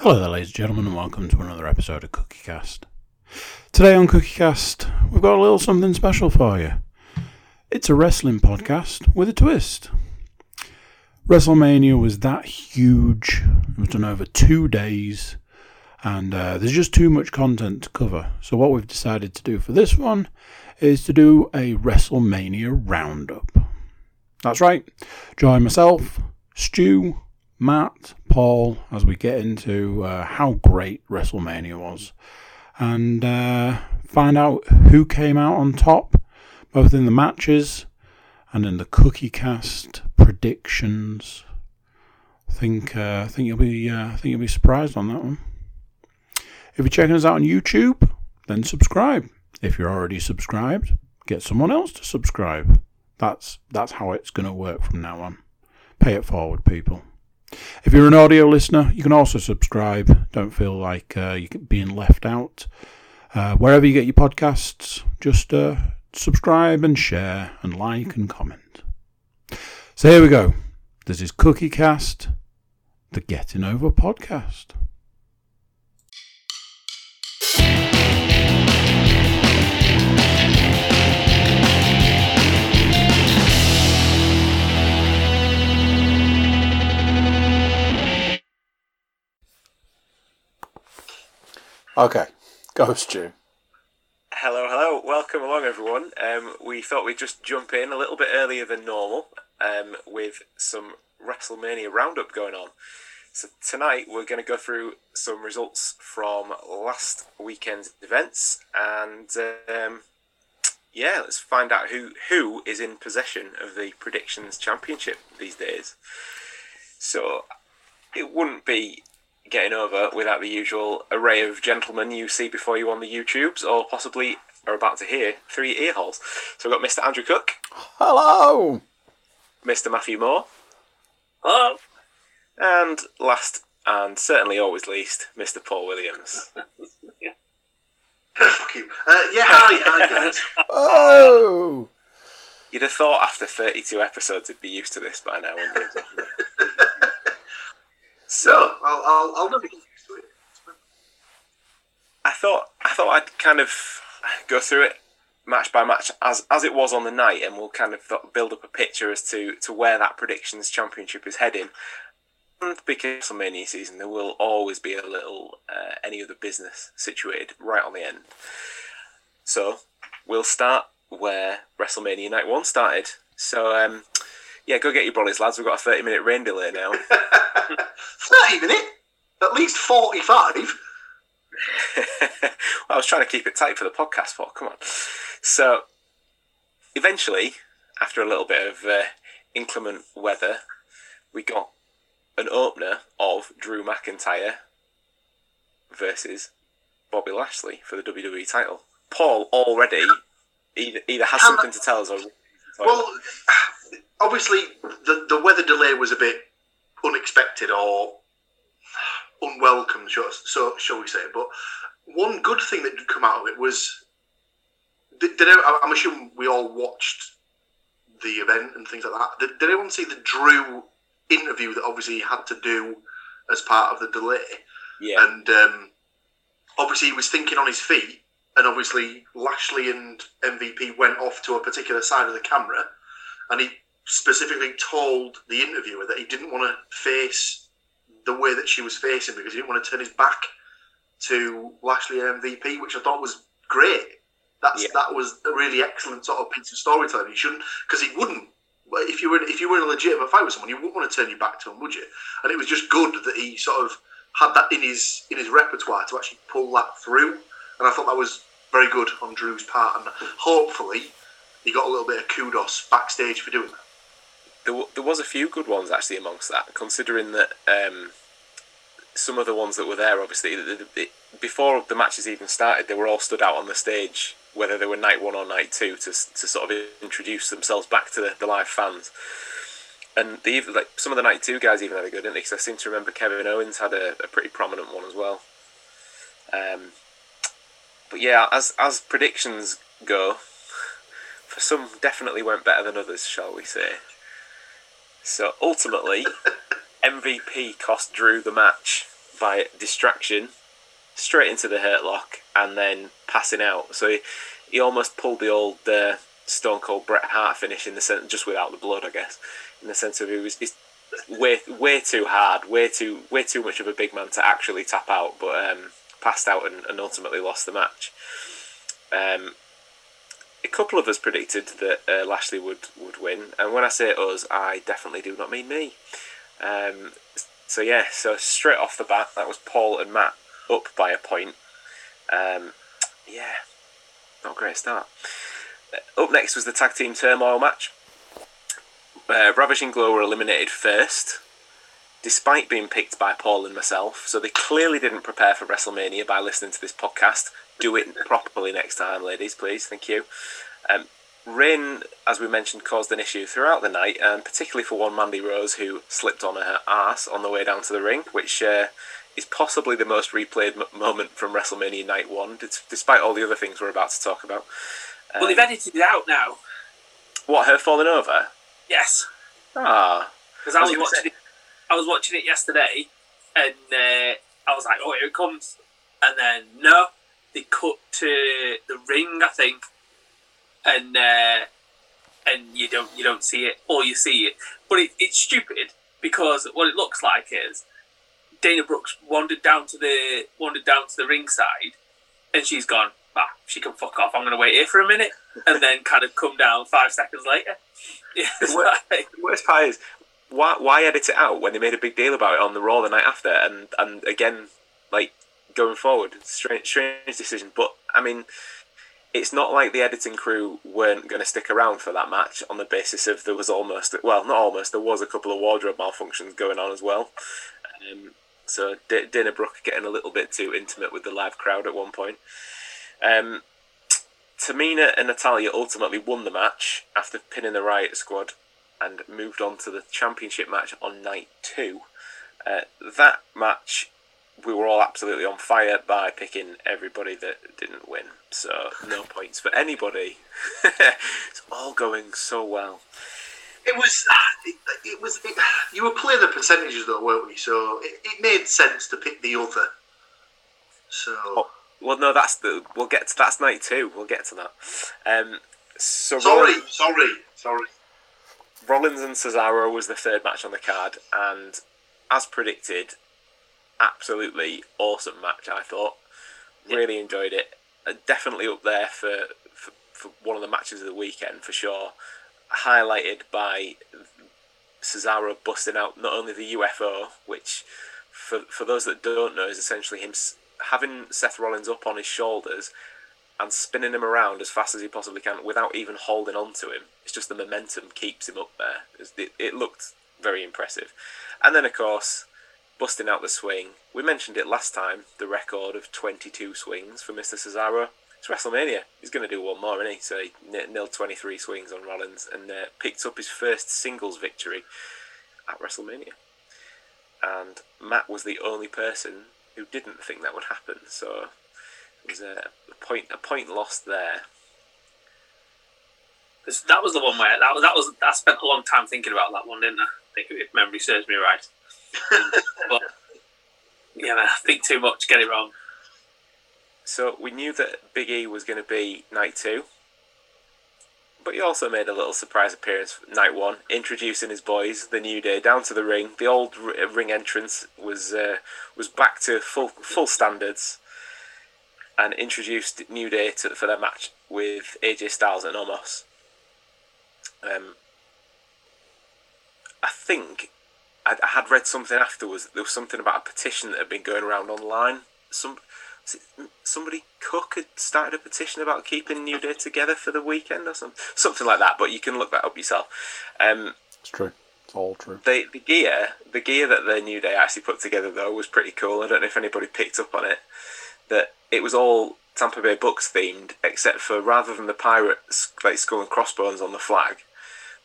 Hello there, ladies and gentlemen, and welcome to another episode of CookieCast. Today on CookieCast, we've got a little something special for you. It's a wrestling podcast with a twist. WrestleMania was that huge, it was done over two days, and uh, there's just too much content to cover. So, what we've decided to do for this one is to do a WrestleMania roundup. That's right, join myself, Stu, Matt, Paul, as we get into uh, how great WrestleMania was and uh, find out who came out on top, both in the matches and in the cookie cast predictions. I think uh, I think you'll be uh, I think you'll be surprised on that one. If you're checking us out on YouTube, then subscribe. If you're already subscribed, get someone else to subscribe. That's that's how it's going to work from now on. Pay it forward, people. If you're an audio listener, you can also subscribe. Don't feel like uh, you're being left out. Uh, wherever you get your podcasts, just uh, subscribe and share and like and comment. So here we go. This is Cookie Cast, the Getting Over podcast. Okay, go Stu. Hello, hello. Welcome along, everyone. Um, we thought we'd just jump in a little bit earlier than normal um, with some WrestleMania roundup going on. So tonight we're going to go through some results from last weekend's events, and um, yeah, let's find out who who is in possession of the predictions championship these days. So it wouldn't be getting over without the usual array of gentlemen you see before you on the YouTubes, or possibly are about to hear three ear holes. So we've got Mr. Andrew Cook, Hello! Mr. Matthew Moore, Hello. and last and certainly always least, Mr. Paul Williams. Fuck you. Uh, yeah, hi, hi guys. Oh! You'd have thought after 32 episodes it'd be used to this by now, wouldn't you? So, I'll, I'll, I'll never get used to it. I thought I thought I'd kind of go through it match by match as as it was on the night, and we'll kind of build up a picture as to, to where that predictions championship is heading. And because WrestleMania season, there will always be a little uh, any other business situated right on the end. So we'll start where WrestleMania Night One started. So um, yeah, go get your brollies, lads. We've got a thirty minute rain delay now. 30 minute? At least 45? well, I was trying to keep it tight for the podcast, for come on. So, eventually, after a little bit of uh, inclement weather, we got an opener of Drew McIntyre versus Bobby Lashley for the WWE title. Paul already either, either has Can I- something to tell us or. Well, obviously, the, the weather delay was a bit unexpected or unwelcome, shall, so, shall we say. But one good thing that did come out of it was. Did, did I- I'm assuming we all watched the event and things like that. Did, did anyone see the Drew interview that obviously he had to do as part of the delay? yeah, and um, obviously he was thinking on his feet, and obviously Lashley and MVP went off to a particular side of the camera, and he specifically told the interviewer that he didn't want to face the way that she was facing because he didn't want to turn his back to Lashley MVP, which I thought was great. That's Yeah. that was a really excellent sort of piece of storytelling. He shouldn't because he wouldn't. well, If you were if you were in a legitimate fight with someone, you wouldn't want to turn your back to him, would you? And it was just good that he sort of had that in his in his repertoire to actually pull that through. And I thought that was very good on Drew's part, and hopefully he got a little bit of kudos backstage for doing that. There, w- there was a few good ones actually amongst that, considering that um, some of the ones that were there, obviously, the, the, the, before the matches even started, they were all stood out on the stage, whether they were night one or night two, to, to sort of introduce themselves back to the, the live fans. And even, like some of the night two guys even had a good, didn't they? Because I seem to remember Kevin Owens had a, a pretty prominent one as well. Um, but yeah, as as predictions go, for some definitely went better than others, shall we say? So ultimately, MVP cost Drew the match by distraction straight into the hurt lock and then passing out. So he, he almost pulled the old uh, Stone Cold Bret Hart finish in the sense, just without the blood, I guess, in the sense of he was way way too hard, way too way too much of a big man to actually tap out, but um, passed out and, and ultimately lost the match. Um, a couple of us predicted that uh, Lashley would, would win, and when I say us, I definitely do not mean me. Um, so yeah, so straight off the bat, that was Paul and Matt up by a point. Um, yeah, not a great start. Uh, up next was the tag team turmoil match. Uh, Ravishing Glow were eliminated first, despite being picked by Paul and myself. So they clearly didn't prepare for WrestleMania by listening to this podcast. Do it properly next time, ladies, please. Thank you. Um, Rain, as we mentioned, caused an issue throughout the night, and particularly for one Mandy Rose who slipped on her ass on the way down to the ring, which uh, is possibly the most replayed m- moment from WrestleMania Night 1, d- despite all the other things we're about to talk about. Um, well, they've edited it out now. What, her falling over? Yes, Ah. because I was watching. I was watching it yesterday, and uh, I was like, "Oh, here it comes!" And then no, they cut to the ring, I think, and uh, and you don't you don't see it, or you see it, but it, it's stupid because what it looks like is Dana Brooks wandered down to the wandered down to the ringside, and she's gone. Ah, she can fuck off. I'm going to wait here for a minute, and then kind of come down five seconds later. It's What- like- The worst part is, why, why edit it out when they made a big deal about it on the Raw the night after? And, and again, like, going forward, strange, strange decision. But, I mean, it's not like the editing crew weren't going to stick around for that match on the basis of there was almost, well, not almost, there was a couple of wardrobe malfunctions going on as well. Um, so D- Dana Brooke getting a little bit too intimate with the live crowd at one point. Um, Tamina and Natalya ultimately won the match after pinning the Riott Squad and moved on to the championship match on night two. Uh, that match, we were all absolutely on fire by picking everybody that didn't win. So no points for anybody. it's all going so well. It was, it, it was. It, you were playing the percentages though, weren't we? So it, it made sense to pick the other. So Well, no, that's the. We'll get to that's night two. We'll get to that. Um, so sorry, sorry, sorry. Rollins and Cesaro was the third match on the card, and as predicted, absolutely awesome match. I thought. Really enjoyed it. Uh, definitely up there for, for for one of the matches of the weekend for sure. Highlighted by Cesaro busting out not only the UFO, which for for those that don't know is essentially him having Seth Rollins up on his shoulders and spinning him around as fast as he possibly can without even holding on to him. It's just the momentum keeps him up there. It, it looked very impressive. And then, of course, busting out the swing. We mentioned it last time the record of 22 swings for Mr. Cesaro. It's WrestleMania. He's going to do one more, isn't he? So he nilled 23 swings on Rollins and uh, picked up his first singles victory at WrestleMania. And Matt was the only person who didn't think that would happen. So was a, point a point lost there. 'Cause that was the one where that was that was I spent a long time thinking about that one, didn't I? I think if memory serves me right. but yeah, man, I think too much, get it wrong. So we knew that Big E was going to be night two, but he also made a little surprise appearance night one, introducing his boys, the New Day, down to the ring. The old r- ring entrance was uh, was back to full full standards, and introduced New Day to, for their match with AJ Styles and Omos. Um, I think I, I had read something afterwards. There was something about a petition that had been going around online. Some it somebody Cook had started a petition about keeping New Day together for the weekend or something, something like that. But you can look that up yourself. Um, It's true. It's all true. the the gear, the gear that the New Day actually put together though was pretty cool. I don't know if anybody picked up on it. That it was all Tampa Bay Bucks themed, except for rather than the pirates like and crossbones on the flag,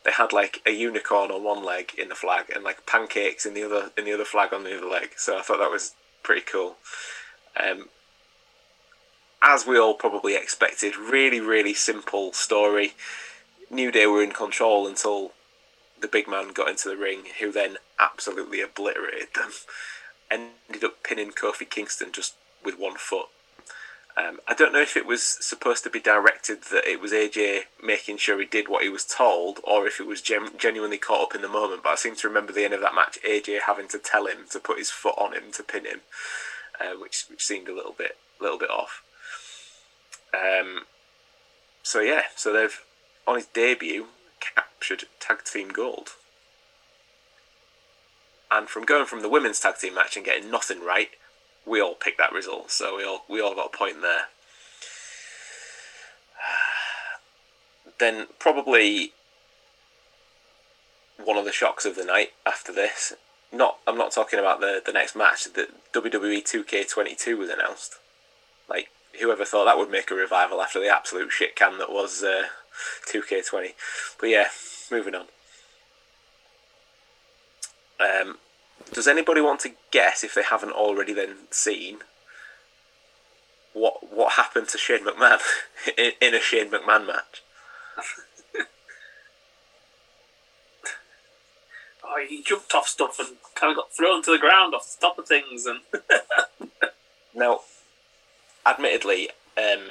they had like a unicorn on one leg in the flag and like pancakes in the other in the other flag on the other leg. So I thought that was pretty cool. Um, as we all probably expected, really really simple story. New Day were in control until the big man got into the ring, who then absolutely obliterated them. ended up pinning Kofi Kingston just with one foot. Um, I don't know if it was supposed to be directed that it was AJ making sure he did what he was told, or if it was genuinely caught up in the moment. But I seem to remember the end of that match, AJ having to tell him to put his foot on him to pin him, uh, which which seemed a little bit little bit off. Um, so yeah, so they've on his debut captured tag team gold. And from going from the women's tag team match and getting nothing right, we all picked that result, so we all we all got a point there. Then probably one of the shocks of the night after this. Not I'm not talking about the, the next match. The WWE 2K22 was announced. Like whoever thought that would make a revival after the absolute shit can that was uh, 2K20. But yeah, moving on. Um, does anybody want to guess if they haven't already then seen what what happened to Shane McMahon in, in a Shane McMahon match? oh, he jumped off stuff and kind of got thrown to the ground off the top of things. And now, admittedly, um,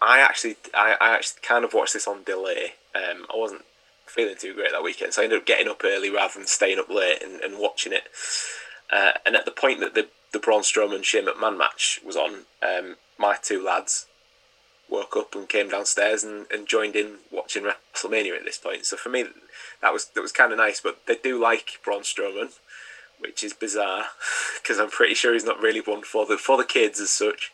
I actually I, I actually kind of watched this on delay. Um, I wasn't feeling too great that weekend, so I ended up getting up early rather than staying up late and, and watching it. Uh, and at the point that the the Braun Strowman Shane McMahon match was on, um, my two lads woke up and came downstairs and, and joined in watching WrestleMania at this point. So for me, that was that was kind of nice. But they do like Braun Strowman, which is bizarre because I'm pretty sure he's not really one for the for the kids as such.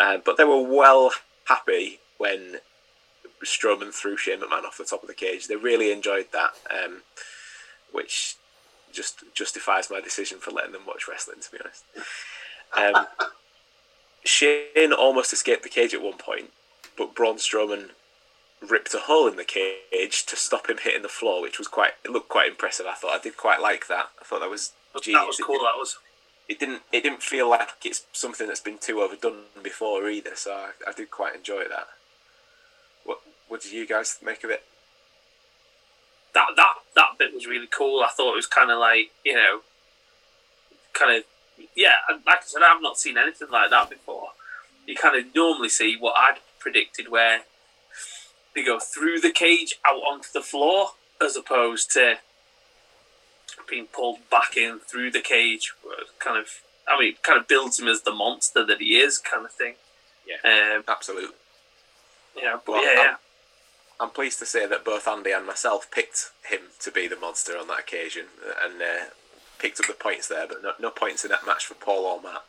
Uh, but they were well happy when Strowman threw Shane McMahon off the top of the cage. They really enjoyed that, um, which just justifies my decision for letting them watch wrestling. To be honest, um, Shane almost escaped the cage at one point, but Braun Strowman ripped a hole in the cage to stop him hitting the floor, which was quite it looked quite impressive. I thought I did quite like that. I thought that was genius. That was cool. That was. It didn't. It didn't feel like it's something that's been too overdone before either. So I, I did quite enjoy that. What What did you guys make of it? That that that bit was really cool. I thought it was kind of like you know, kind of yeah. Like I said, I've not seen anything like that before. You kind of normally see what I'd predicted, where they go through the cage out onto the floor, as opposed to being pulled back in through the cage. Kind of, I mean, kind of builds him as the monster that he is, kind of thing. Yeah, um, absolutely. Yeah, but well, yeah, yeah. I'm pleased to say that both Andy and myself picked him to be the monster on that occasion and uh, picked up the points there, but no, no points in that match for Paul or Matt.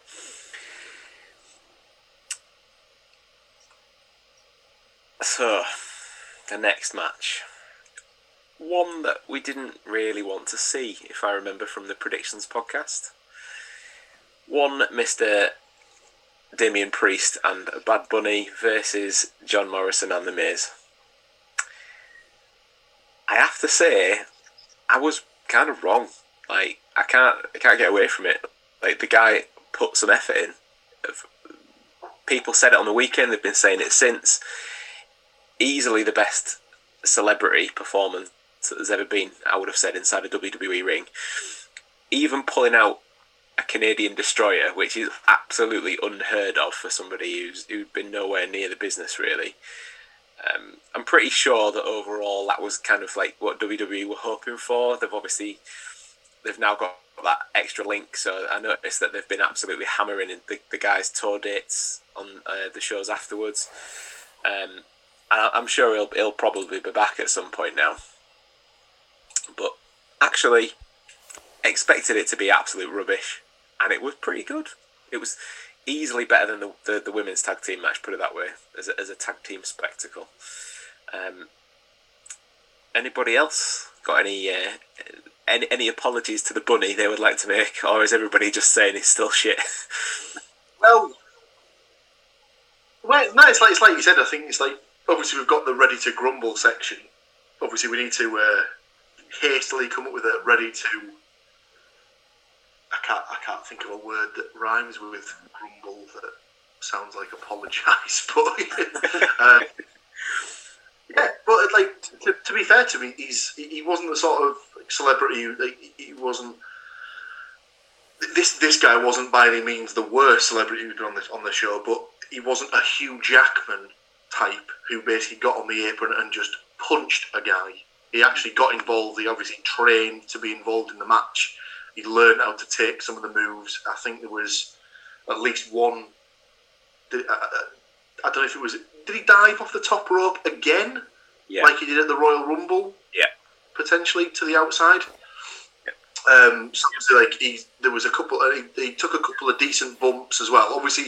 So, the next match. One that we didn't really want to see, if I remember from the predictions podcast. One Mr. Damian Priest and Bad Bunny versus John Morrison and The Miz. I have to say, I was kind of wrong. Like I can't, I can't get away from it. Like the guy put some effort in. People said it on the weekend. They've been saying it since. Easily the best celebrity performance that there's ever been. I would have said inside a WWE ring. Even pulling out a Canadian destroyer, which is absolutely unheard of for somebody who's who'd been nowhere near the business really. Um, I'm pretty sure that overall that was kind of like what WWE were hoping for. They've obviously they've now got that extra link, so I noticed that they've been absolutely hammering the, the guys' tour dates on uh, the shows afterwards. Um, and I'm sure he'll he'll probably be back at some point now. But actually, expected it to be absolute rubbish, and it was pretty good. It was easily better than the, the, the, women's tag team match, put it that way, as a, as a tag team spectacle. Um, anybody else got any, uh, any any apologies to the bunny they would like to make, or is everybody just saying he's still shit? well, well, no, it's like it's like you said. I think it's like obviously we've got the ready to grumble section. Obviously, we need to uh, hastily come up with a ready to can't I can't think of a word that rhymes with grumble that sounds like apologise, but uh, yeah, but like to, to, be fair to me, he's he wasn't the sort of celebrity. Like, he wasn't. This this guy wasn't by any means the worst celebrity who's been on this on the show, but he wasn't a Hugh Jackman type who basically got on the apron and just punched a guy. He actually got involved. He obviously trained to be involved in the match. He learned how to take some of the moves. I think there was at least one. I don't know if it was. Did he dive off the top rope again? Yeah. Like he did at the Royal Rumble? Yeah. Potentially to the outside. Um, so like he, there was a couple. Uh, he, he, took a couple of decent bumps as well. Obviously,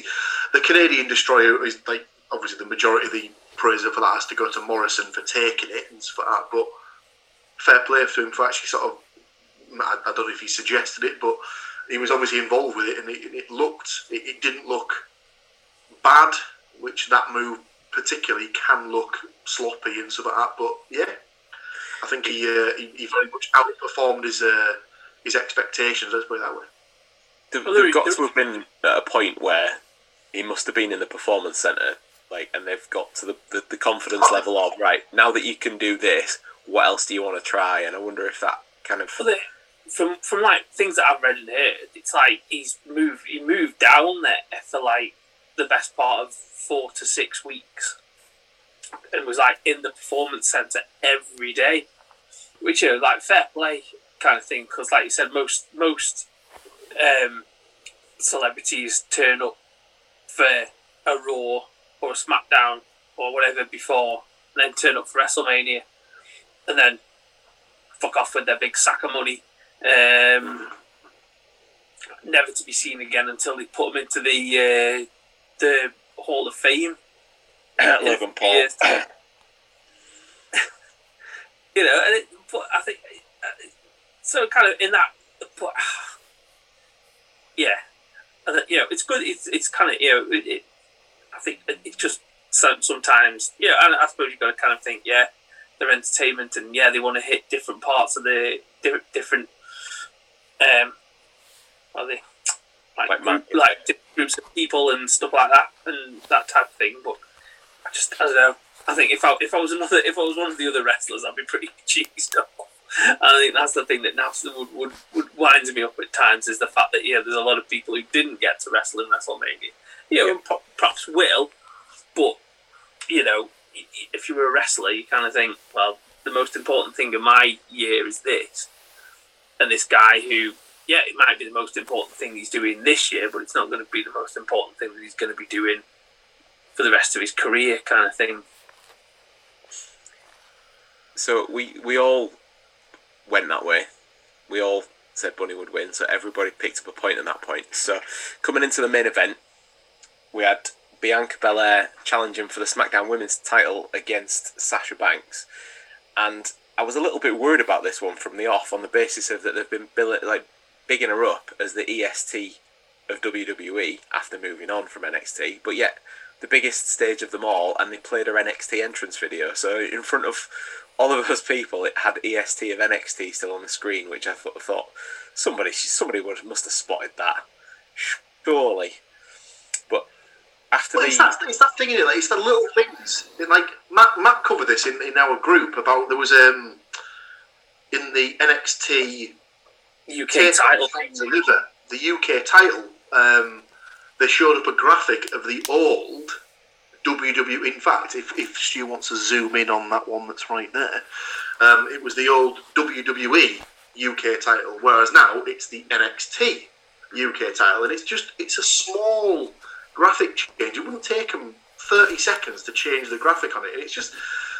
the Canadian destroyer is like obviously the majority of the praise for that has to go to Morrison for taking it and stuff like that. But fair play to him for actually sort of. I, I don't know if he suggested it, but he was obviously involved with it, and it, it looked. It, it didn't look bad, which that move particularly can look sloppy and stuff like that. But yeah, I think he uh, he, he, very much outperformed his uh, his expectations. Let's put it that way. There, have got to have been at a point where he must have been in the performance centre, like, and they've got to the, the, the confidence level of right now that you can do this. What else do you want to try? And I wonder if that kind of from from like things that I've read and heard, it's like he's moved he moved down there for like the best part of four to six weeks, and was like in the performance centre every day, which is like fair play kind of thing because, like you said, most most um, celebrities turn up for a Raw or a SmackDown or whatever before, and then turn up for WrestleMania, and then fuck off with their big sack of money. Um, never to be seen again until they put them into the uh, the Hall of Fame. Logan Paul. you know, and it, but I think uh, so. Kind of in that, but yeah, and you know, it's good. It's it's kind of you know, it, it, I think it just sometimes yeah, and I suppose you've got to kind of think yeah, they're entertainment and yeah, they want to hit different parts of the different um, are they like like, group, like groups of people and stuff like that and that type of thing. But I just I don't know. I think if I if I was another if I was one of the other wrestlers, I'd be pretty cheesed off. I think that's the thing that Nelson would, would, would winds me up at times is the fact that yeah, there's a lot of people who didn't get to wrestle in WrestleMania. You know, yeah. perhaps will, but you know, if you were a wrestler, you kind of think, well, the most important thing of my year is this, and this guy who yeah, it might be the most important thing he's doing this year, but it's not going to be the most important thing that he's going to be doing for the rest of his career, kind of thing. So we we all went that way. We all said Bunny would win, so everybody picked up a point at that point. So coming into the main event, we had Bianca Belair challenging for the SmackDown Women's title against Sasha Banks, and I was a little bit worried about this one from the off on the basis of that they've been like bigging her up as the EST of WWE after moving on from NXT, but yet the biggest stage of them all, and they played her NXT entrance video. So in front of all of those people, it had EST of NXT still on the screen, which I thought, thought somebody somebody would must have spotted that, surely. After well, the... it's, that, it's that thing in it, like, it's the little things. Like Matt, Matt covered this in, in our group about there was um in the NXT UK title deliver the UK title. Um, they showed up a graphic of the old WWE. In fact, if, if Stu wants to zoom in on that one that's right there, um, it was the old WWE UK title, whereas now it's the NXT UK title, and it's just it's a small graphic change. It wouldn't take them thirty seconds to change the graphic on it. It's just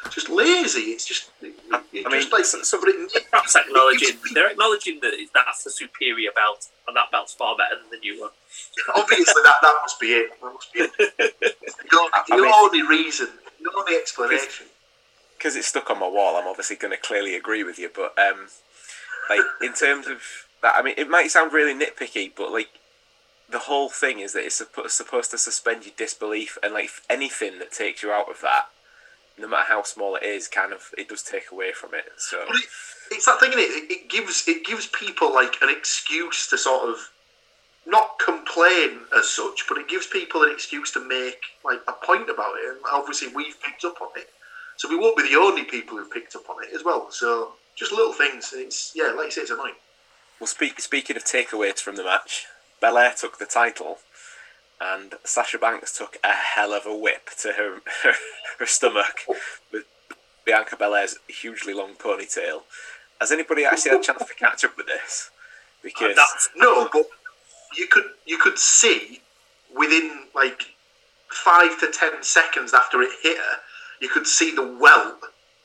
just lazy. It's just, it, I mean, just like somebody. Perhaps acknowledging they're acknowledging that that's the superior belt, and that belt's far better than the new one. Obviously, that, that must be it. That must be it. the, the mean, only reason, the only explanation. Because it's stuck on my wall, I'm obviously going to clearly agree with you. But um, like in terms of that, I mean, it might sound really nitpicky, but like the whole thing is that it's supposed to suspend your disbelief, and like anything that takes you out of that no matter how small it is, kind of it does take away from it. So it, it's that thing, it? it gives it gives people like an excuse to sort of not complain as such, but it gives people an excuse to make like a point about it. And obviously, we've picked up on it, so we won't be the only people who've picked up on it as well. So just little things. It's yeah, like you say, it's annoying. Well, speak, speaking of takeaways from the match, Belair took the title, and Sasha Banks took a hell of a whip to her her, her stomach with Bianca Belair's hugely long ponytail. Has anybody actually had a chance to catch up with this? Because That's No, but you could you could see within like five to ten seconds after it hit her, you could see the welt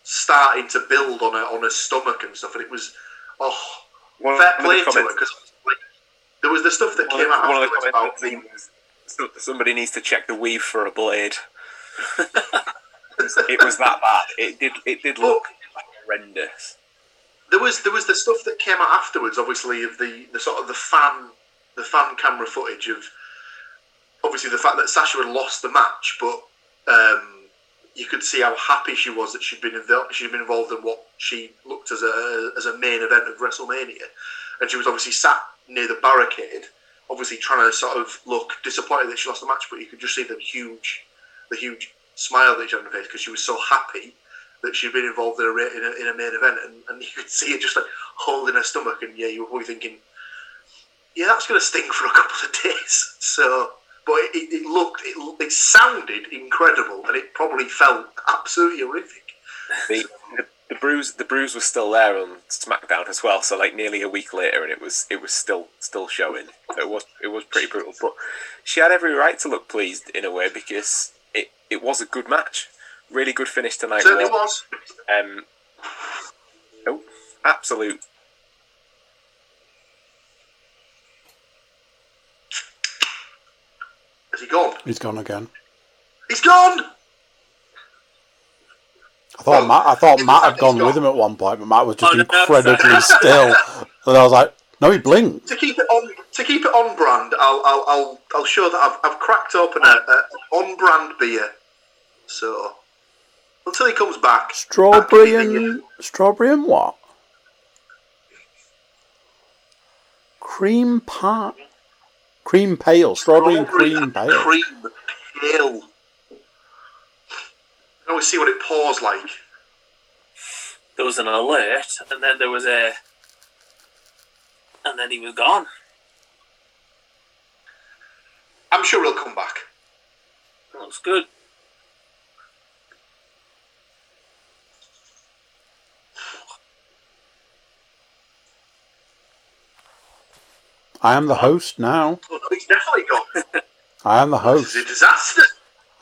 starting to build on her on her stomach and stuff, and it was oh fair play to her because there was the stuff that one came of, out one of the about the "So- somebody needs to check the weave for a blade. it was that bad. It did. It did look horrendous. there was there was the stuff that came out afterwards, obviously of the, the sort of the fan the fan camera footage of obviously the fact that Sasha had lost the match, but um, you could see how happy she was that she'd been involved, she'd been involved in what she looked as a as a main event of WrestleMania, and she was obviously sat near the barricade, obviously trying to sort of look disappointed that she lost the match, but you could just see the huge the huge smile that she had on her face because she was so happy that she'd been involved in a, in a, in a main event, and, and you could see it just like holding her stomach, and yeah, you were probably thinking, yeah, that's going to sting for a couple of days. So, but it, it, it looked, it, it sounded incredible, and it probably felt absolutely horrific. The, the the bruise the bruise was still there on SmackDown as well. So like nearly a week later, and it was it was still still showing. So it was it was pretty brutal. But she had every right to look pleased in a way because it, it was a good match. Really good finish tonight. Certainly Raw. was. Um, oh, absolute. Has he gone? He's gone again. He's gone. I thought Well, Matt. I thought Matt had gone got- with him at one point, but Matt was just Oh, no, incredibly still. And I was like, "No, he blinked." To keep it on, to keep it on brand, I'll, I'll, I'll, I'll show that I've, I've cracked open a, a on brand beer. So until he comes back, Strawberry I'll keep it and strawberry and what? Cream pie. Cream pale. Strawberry and cream and pale. Cream pale. You always see what it pours like. there was an alert, and then there was a, and then he was gone. I'm sure he'll come back. Looks good. I am the host now. Oh, no, he's definitely gone. I am the This host. is a disaster.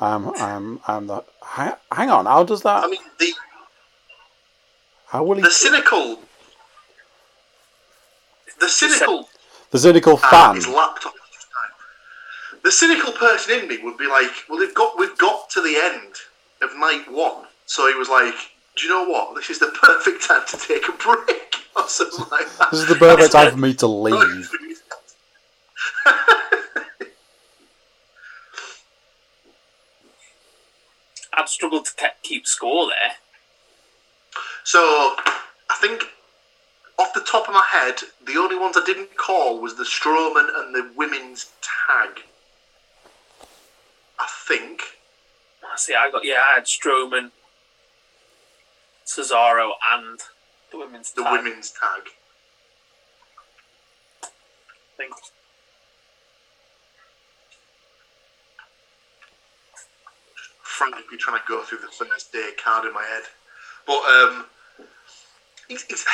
I'm. I'm. I'm the. Hang, on. How does that? I mean, the How will he? the cynical, the cynical The cynical fan. his laptop. at this time. The cynical person in me would be like, "Well, they've got we've got to the end of night one." So he was like, "Do you know what? This is the perfect time to take a break or something like that." This is the perfect time for me to leave. I'd struggled to ke- keep score there. So I think off the top of my head, the only ones I didn't call was the Strowman and the women's tag. I think. I See, I got yeah, I had Strowman, Cesaro, and the women's The tag. women's tag. I think. Frantically trying to go through the first day card in my head. But um, he's, he's,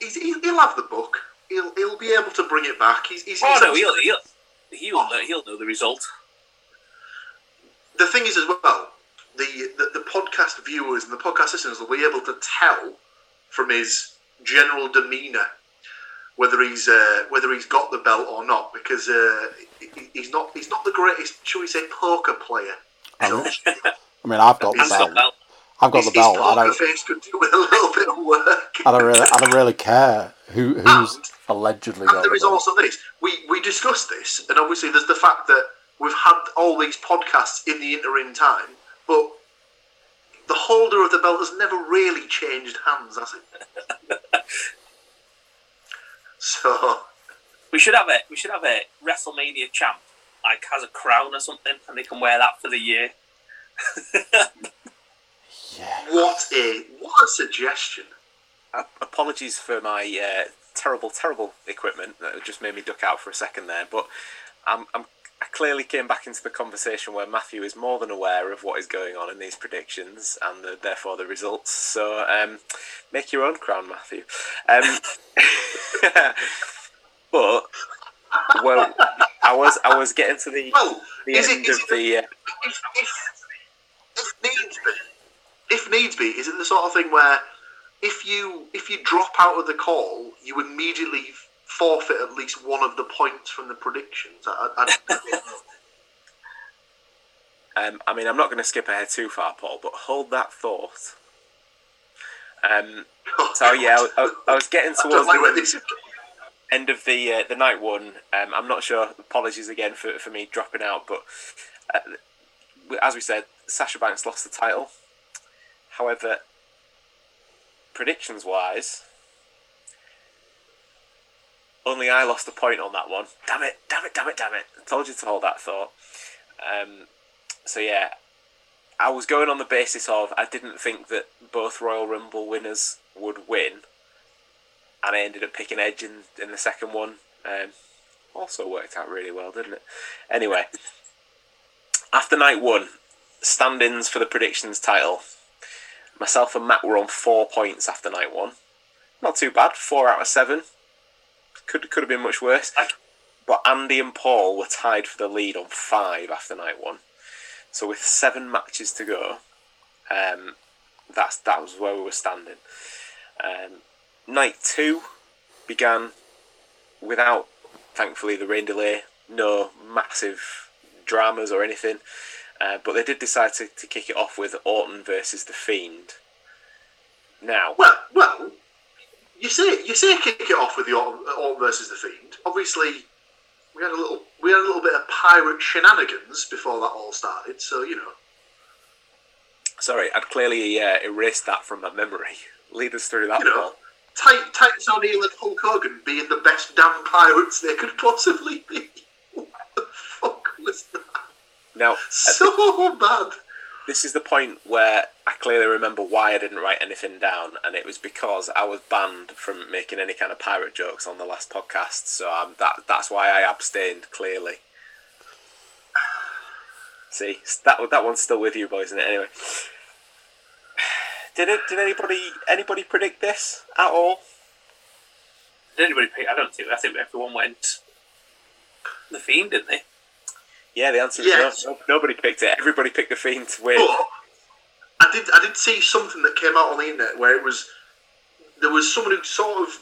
he's, he'll have the book. He'll, he'll be able to bring it back. He's, he's, Oh he's no, he'll he'll he'll know, he'll know the result. the thing is as well, the, the the podcast viewers and the podcast listeners will be able to tell from his general demeanour whether he's uh, whether he's got the belt or not because uh, he's not he's not the greatest, shall we say, poker player. I mean, I mean, I've got the belt. got belt. I've got his, the belt. His I don't. face could do with a little bit of work. I don't really. I don't really care who who's And- allegedly got And there is also this. We we discussed this, and obviously there's the fact that we've had all these podcasts in the interim time, but the holder of the belt has never really changed hands, has it? so We should have a we should have a WrestleMania champ like has a crown or something, and they can wear that for the year. Yeah. what a what a suggestion. Uh, apologies for my uh, terrible, terrible equipment that just made me duck out for a second there. But I'm, I'm I clearly came back into the conversation where Matthew is more than aware of what is going on in these predictions and the, therefore the results. So um, make your own crown, Matthew. Um, but well, I was I was getting to the Well, the end it, is of it the. Uh, if, if, if needs be, if needs be, is it the sort of thing where if you if you drop out of the call, you immediately forfeit at least one of the points from the predictions? I, I, Um, I mean, I'm not going to skip ahead too far, Paul, but hold that thought. Um, so yeah, I, I, I was getting towards like the end, end of the uh, the night one. Um, I'm not sure. Apologies again for, for me dropping out, but uh, as we said, Sasha Banks lost the title. However, predictions wise, only I lost a point on that one. Damn it! Damn it! Damn it! Damn it! I told you to hold that thought. Um, so yeah, I was going on the basis of I didn't think that both Royal Rumble winners would win, and I ended up picking Edge in, in the second one. Um, also worked out really well, didn't it? Anyway, after night one, stand-ins for the predictions title. Myself and Matt were on four points after night one. Not too bad, four out of seven. Could could have been much worse. But Andy and Paul were tied for the lead on five after night one. So with seven matches to go, um, that's that was where we were standing. Um, night two began without, thankfully, the rain delay. No massive dramas or anything. Uh, but they did decide to, to kick it off with Orton versus the Fiend. Now, Well, well, you say you say kick it off with the Orton, Orton versus the Fiend. Obviously, we had a little we had a little bit of pirate shenanigans before that all started. So you know, sorry, I'd clearly uh, erased that from my memory. Lead us through that, You know. Paul. Ti- Titus O'Neil and Hulk Hogan being the best damn pirates they could possibly be. What the fuck was that? Now, So bad. this is the point where I clearly remember why I didn't write anything down, and it was because I was banned from making any kind of pirate jokes on the last podcast. So um, that that's why I abstained. Clearly, see that that one's still with you, boys, isn't it? Anyway, did it? Did anybody anybody predict this at all? Did anybody pick? I don't think. I think everyone went the fiend, didn't they? Yeah, the answer is no. no. Nobody picked it. Everybody picked the Fiend to win. But I did I did see something that came out on the internet where it was there was someone who sort of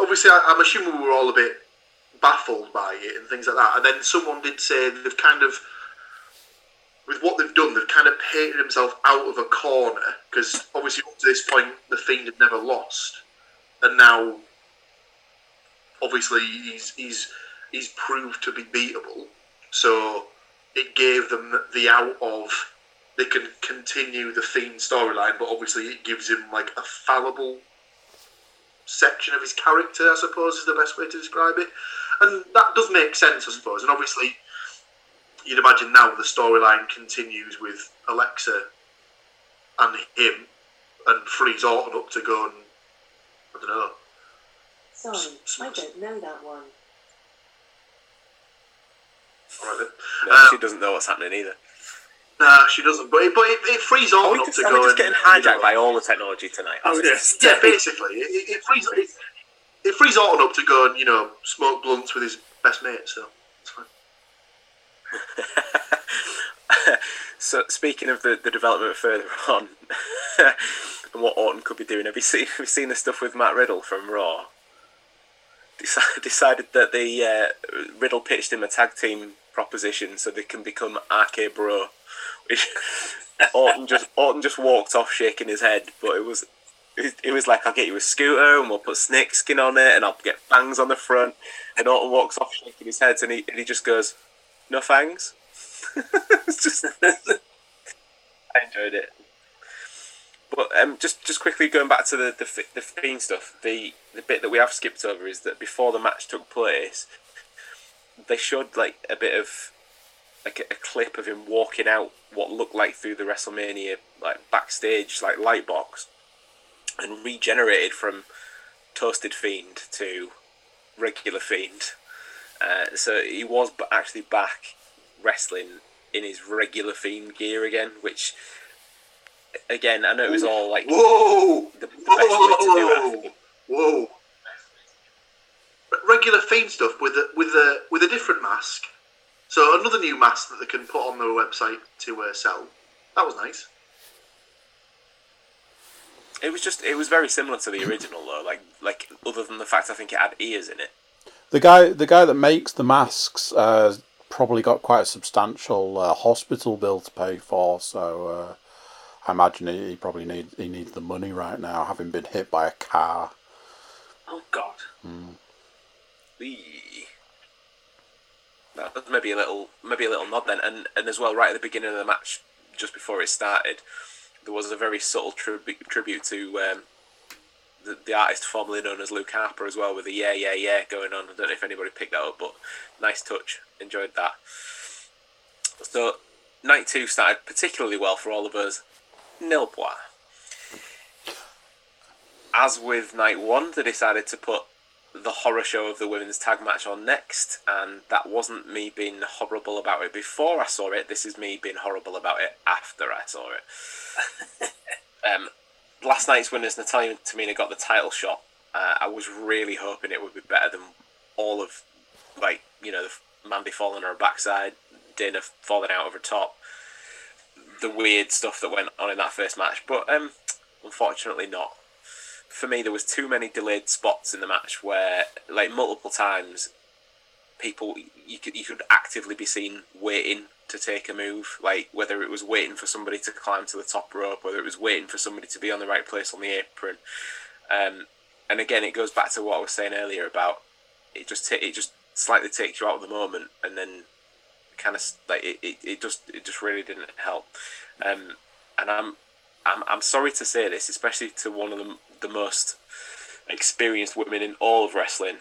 obviously I, I'm assuming we were all a bit baffled by it and things like that. And then someone did say they've kind of with what they've done, they've kind of painted himself out of a corner because obviously up to this point the Fiend had never lost, and now obviously he's he's he's proved to be beatable. So it gave them the out of they can continue the Fiend storyline, but obviously it gives him like a fallible section of his character, I suppose is the best way to describe it. And that does make sense, I suppose. And obviously, you'd imagine now the storyline continues with Alexa and him and frees Orton up to go and, I don't know. Sorry, I don't know that one. All right then. No, Uh, she doesn't know what's happening either. Nah, she doesn't. But it, but it, it frees Are we up just, to are go we just and, getting you know, hijacked by all the technology tonight? Oh, That's yes. Yeah, basically, it, it frees it, it frees Orton up to go and you know smoke blunts with his best mate. So it's fine. so speaking of the, the development further on and what Orton could be doing, have you seen have you seen the stuff with Matt Riddle from Raw? Decided, decided that the uh, Riddle pitched him a tag team proposition so they can become RK Bro, which Orton just Orton just walked off shaking his head, but it was. It it was like I'll get you a scooter and we'll put snake skin on it and I'll get fangs on the front and Orton walks off shaking his head and he, and he just goes, No fangs? it's just I enjoyed it. But um, just just quickly going back to the the, the fiend stuff, the the bit that we have skipped over is that before the match took place, they showed like a bit of like a, a clip of him walking out what looked like through the WrestleMania like backstage like light box, and regenerated from toasted fiend to regular fiend. Uh, so he was actually back wrestling in his regular fiend gear again, which again I know it was all like Whoa! the, the best way to do Whoa! Whoa! Re- Regular fiend stuff with a with a with a different mask. So another new mask that they can put on their website to uh, sell. That was nice. It was just it was very similar to the original though, like like other than the fact I think it had ears in it. The guy, the guy that makes the masks, uh, probably got quite a substantial uh, hospital bill to pay for. So uh, I imagine he, he probably need he needs the money right now, having been hit by a car. Oh God. That was maybe a little maybe a little nod then, and and as well right at the beginning of the match, just before it started, there was a very subtle tribu- tribute to um, the, the artist formerly known as Luke Harper as well, with the yeah yeah yeah going on. I don't know if anybody picked that up, but nice touch. Enjoyed that. So night two started particularly well for all of us. Nil point. As with night one, they decided to put the horror show of the women's tag match on next, and that wasn't me being horrible about it before I saw it. This is me being horrible about it after I saw it. um, last night's winners, Natalya and Tamina got the title shot. Uh, I was really hoping it would be better than all of, like you know, the Mandy falling on her backside, Dana falling out of her top, the weird stuff that went on in that first match. But um, unfortunately, not for me, there was too many delayed spots in the match where, like, multiple times, people you could you could actively be seen waiting to take a move, like whether it was waiting for somebody to climb to the top rope, whether it was waiting for somebody to be on the right place on the apron. Um, and again, it goes back to what I was saying earlier about it. Just ta- it just slightly takes you out of the moment, and then kind of like it, it, it just it just really didn't help. Um, and I'm I'm I'm sorry to say this, especially to one of the the most experienced women in all of wrestling.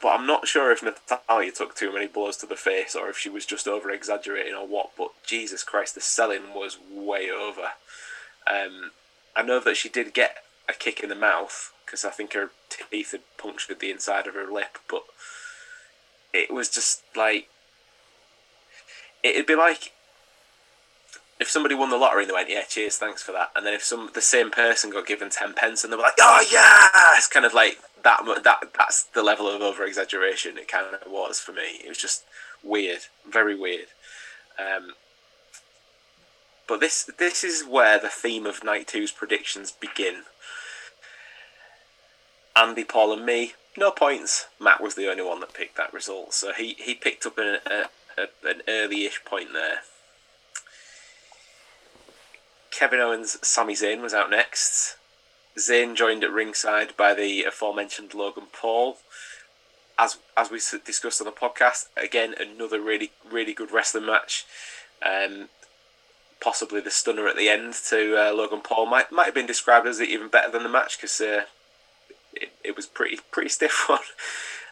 But I'm not sure if Natalya took too many blows to the face or if she was just over exaggerating or what. But Jesus Christ, the selling was way over. Um, I know that she did get a kick in the mouth because I think her teeth had punctured the inside of her lip, but it was just like it'd be like if somebody won the lottery and they went, "Yeah, cheers, thanks for that," and then if some the same person got given ten pence and they were like, "Oh yeah," it's kind of like that. That that's the level of over exaggeration. It kind of was for me. It was just weird, very weird. Um, but this this is where the theme of night two's predictions begin. Andy, Paul, and me, no points. Matt was the only one that picked that result, so he he picked up an a, a, an early-ish point there. Kevin Owens, Sami Zayn was out next. Zayn joined at ringside by the aforementioned Logan Paul. As as we discussed on the podcast, again another really really good wrestling match. Um, possibly the stunner at the end to uh, Logan Paul might might have been described as even better than the match because uh, it, it was pretty pretty stiff one.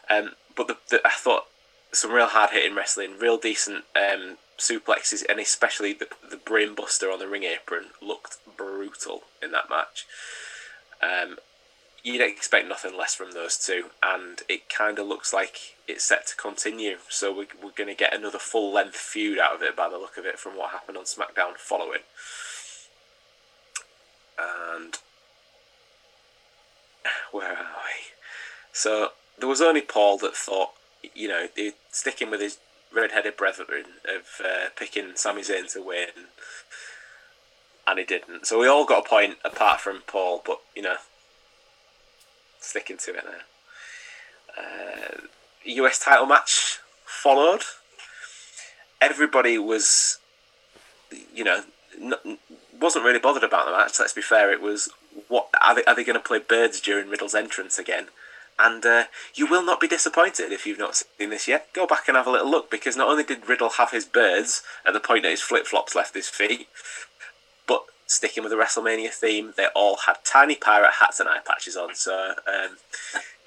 Um, but the, the, I thought some real hard hitting wrestling, real decent um, suplexes, and especially the, the brain buster on the ring apron looked brutal in that match. Um, you'd expect nothing less from those two, and it kind of looks like it's set to continue. So we, we're going to get another full length feud out of it by the look of it from what happened on SmackDown following. And where are we? So there was only Paul that thought, you know, sticking with his red-headed brethren of uh, picking Sami Zayn to win, and he didn't. So we all got a point apart from Paul, but you know, sticking to it now. Uh, US title match followed. Everybody was, you know, n- wasn't really bothered about the match. Let's be fair. It was what are they, are they going to play birds during Riddle's entrance again? And uh, you will not be disappointed if you've not seen this yet. Go back and have a little look because not only did Riddle have his birds at the point that his flip flops left his feet, but sticking with the WrestleMania theme, they all had tiny pirate hats and eye patches on. So, um,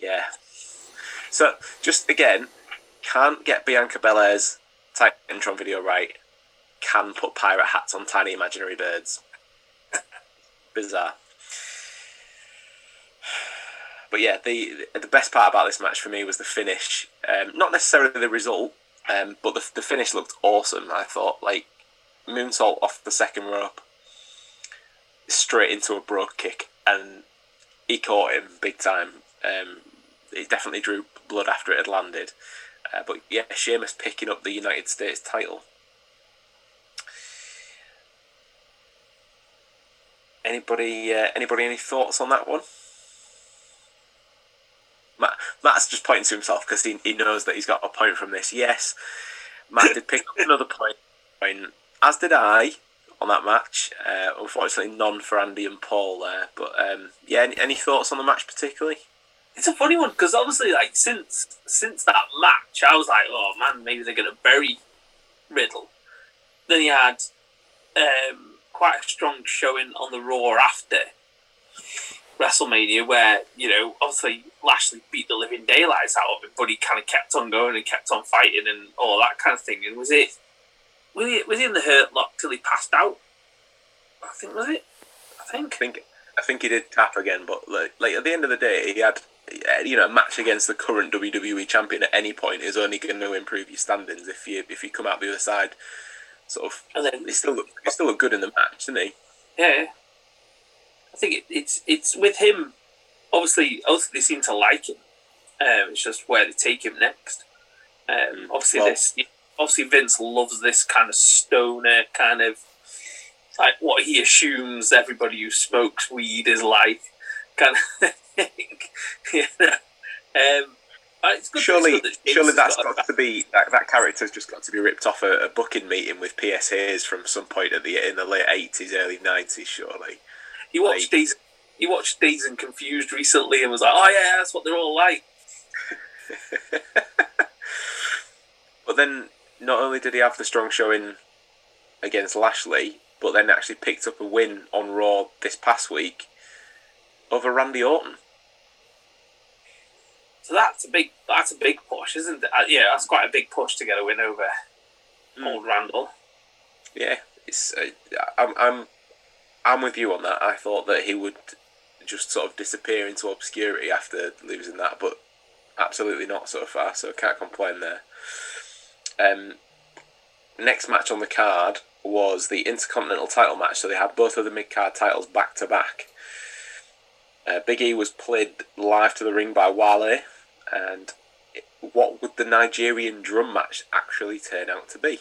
yeah. So, just again, can't get Bianca Belair's intro video right. Can put pirate hats on tiny imaginary birds. Bizarre. But yeah, the the best part about this match for me was the finish. Um, not necessarily the result, um, but the the finish looked awesome. I thought like moonsault off the second rope, straight into a brogue kick, and he caught him big time. Um, it definitely drew blood after it had landed. Uh, but yeah, Sheamus picking up the United States title. Anybody? Uh, anybody? Any thoughts on that one? Matt, Matt's just pointing to himself because he, he knows that he's got a point from this. Yes, Matt did pick up another point, as did I on that match. Uh, unfortunately, none for Andy and Paul there. But um, yeah, any, any thoughts on the match particularly? It's a funny one because obviously, like since since that match, I was like, oh man, maybe they're going to bury Riddle. Then he had um, quite a strong showing on the Raw after WrestleMania, where you know obviously Lashley beat the living daylights out of him, but he kind of kept on going and kept on fighting and all that kind of thing. And was it was he was he in the hurt lock till he passed out? I think was it. I think. I think I think he did tap again, but like, like at the end of the day, he had you know a match against the current WWE champion at any point is only going to improve your standings if you if you come out the other side. Sort of, and then he still look, he still look good in the match, didn't he? Yeah, I think it, it's it's with him. Obviously, obviously they seem to like him. Um, it's just where they take him next. Um, obviously, Well- this obviously Vince loves this kind of stoner kind of like what he assumes everybody who smokes weed is like kind of thing. you know? um, it's good, Surely, that surely that's got got to be that, that character's just got to be ripped off a, a booking meeting with PS Hayes from some point at the in the late eighties, early nineties. Surely, He watched Like- these. He watched Dazed and Confused recently and was like, "Oh yeah, that's what they're all like." but then not only did he have the strong showing against Lashley, but then actually picked up a win on Raw this past week over Randy Orton. So that's a big. That's a big push, isn't it? Uh, yeah, that's quite a big push to get a win over Hmm. old Randall. Yeah, it's uh, I'm I'm I'm with you on that. I thought that he would just sort of disappear into obscurity after losing that, but absolutely not so far. So can't complain there. Um, next match on the card was the Intercontinental title match. So they had both of the mid card titles back to back. Big E was played live to the ring by Wale, and what would the Nigerian drum match actually turn out to be?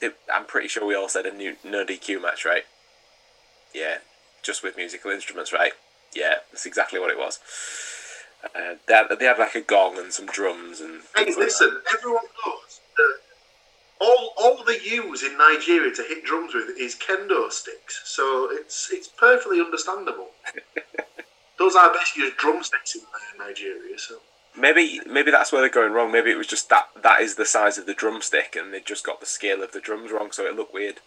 It, I'm pretty sure we all said a new no DQ match, right? Yeah, just with musical instruments, right? Yeah, that's exactly what it was. Uh, they, had, they had like a gong and some drums and. Hey, like listen, everyone knows that all all they use in Nigeria to hit drums with is kendo sticks, so it's it's perfectly understandable. Those are best used drumsticks in Nigeria, so. Maybe maybe that's where they're going wrong. Maybe it was just that that is the size of the drumstick, and they just got the scale of the drums wrong, so it looked weird.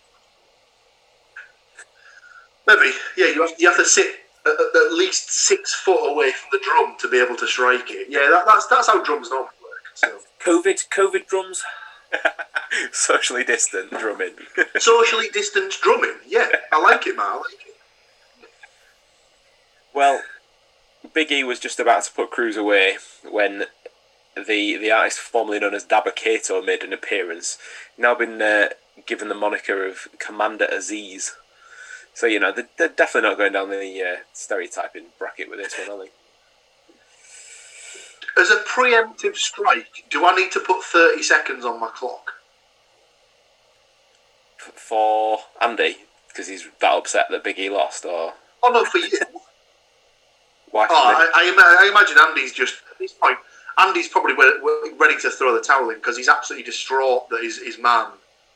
maybe yeah, you have you have to sit at, at at least six foot away from the drum to be able to strike it. Yeah, that, that's that's how drums normally work. So COVID, COVID drums. Socially distant drumming. socially distant drumming, yeah, I like it, man. I like it. Well, Big E was just about to put Crews away when the the artist formerly known as Dabba Kato made an appearance. Now been uh, given the moniker of Commander Azeez. So you know they're, they're definitely not going down the uh, stereotyping bracket with this one, are they? As a preemptive strike, do I need to put thirty seconds on my clock? For Andy, because he's that upset that Big E lost, or Oh no, for you. Why? Oh, I, I, I imagine Andy's just at this point. Andy's probably re- re- ready to throw the towel in because he's absolutely distraught that his, his man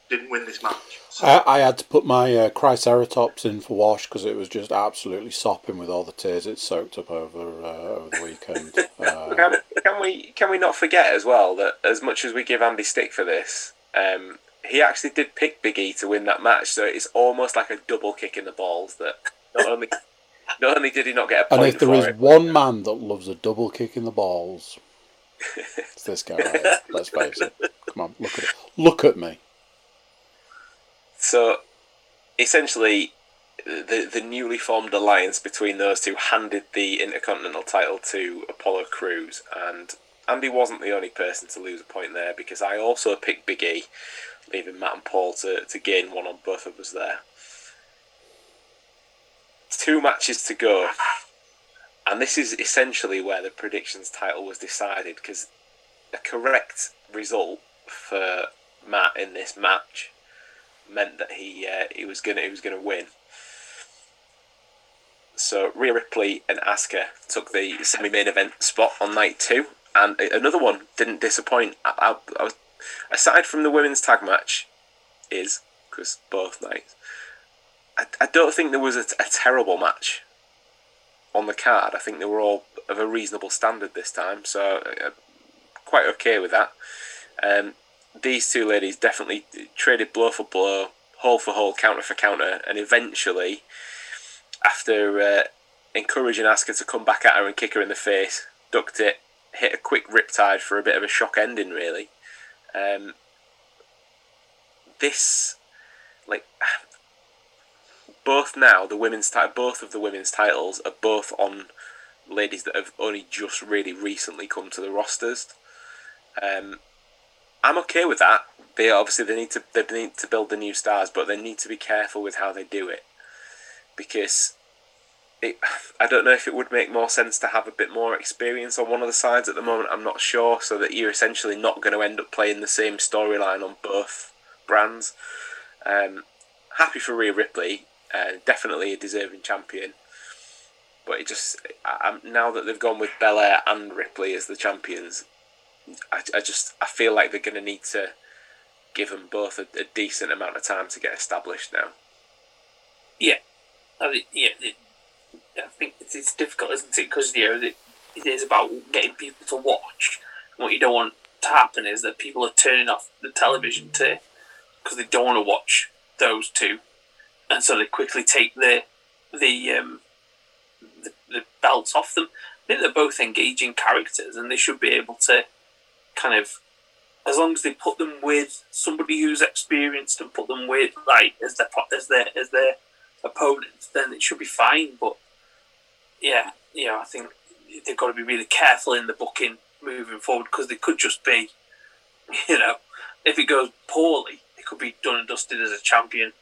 didn't win this match. So, I, I had to put my uh, Triceratops in for wash because it was just absolutely sopping with all the tears it soaked up over uh, over the weekend. Uh, can, can we can we not forget as well that as much as we give Andy stick for this, um, he actually did pick Big E to win that match, so it's almost like a double kick in the balls. That not only not only did he not get a and if there is it, one man that loves a double kick in the balls, it's this guy. Right here. Let's face it. Come on, look at it. Look at me. so essentially the the newly formed alliance between those two handed the Intercontinental title to Apollo Crews, and Andy wasn't the only person to lose a point there because I also picked Big E, leaving Matt and Paul to, to gain one on both of us there. Two matches to go, and this is essentially where the predictions title was decided because a correct result for Matt in this match meant that he uh, he was gonna he was gonna win. So Rhea Ripley and Asuka took the semi-main event spot on night two, and another one didn't disappoint. I, I, I was, aside from the women's tag match, is because both nights. I, I don't think there was a, a terrible match on the card. I think they were all of a reasonable standard this time, so uh, quite okay with that. Um, these two ladies definitely traded blow for blow, hole for hole, counter for counter, and eventually, after uh, encouraging Asuka to come back at her and kick her in the face, ducked it, hit a quick riptide for a bit of a shock ending, really. Um, this, like, both now the women's ti- both of the women's titles are both on ladies that have only just really recently come to the rosters. Um, I'm okay with that. They obviously they need to they need to build the new stars, but they need to be careful with how they do it because it, I don't know if it would make more sense to have a bit more experience on one of the sides at the moment. I'm not sure, so that you're essentially not going to end up playing the same storyline on both brands. Um, happy for Rhea Ripley, uh, definitely a deserving champion. But it just I, now that they've gone with Belair and Ripley as the champions, I, I just I feel like they're going to need to give them both a, a, decent amount of time to get established now. Yeah, I yeah, I think it's, it's, difficult, isn't it? Because you know it, it is about getting people to watch. what you don't want to happen is that people are turning off the television to because they don't want to watch those two, and so they quickly take the the um, the, the belts off them. I think they're both engaging characters, and they should be able to kind of as long as they put them with somebody who's experienced and put them with like as their as their as their opponent, then it should be fine. But yeah, you know, I think they've got to be really careful in the booking moving forward because they could just be, you know, if it goes poorly, it could be done and dusted as a champion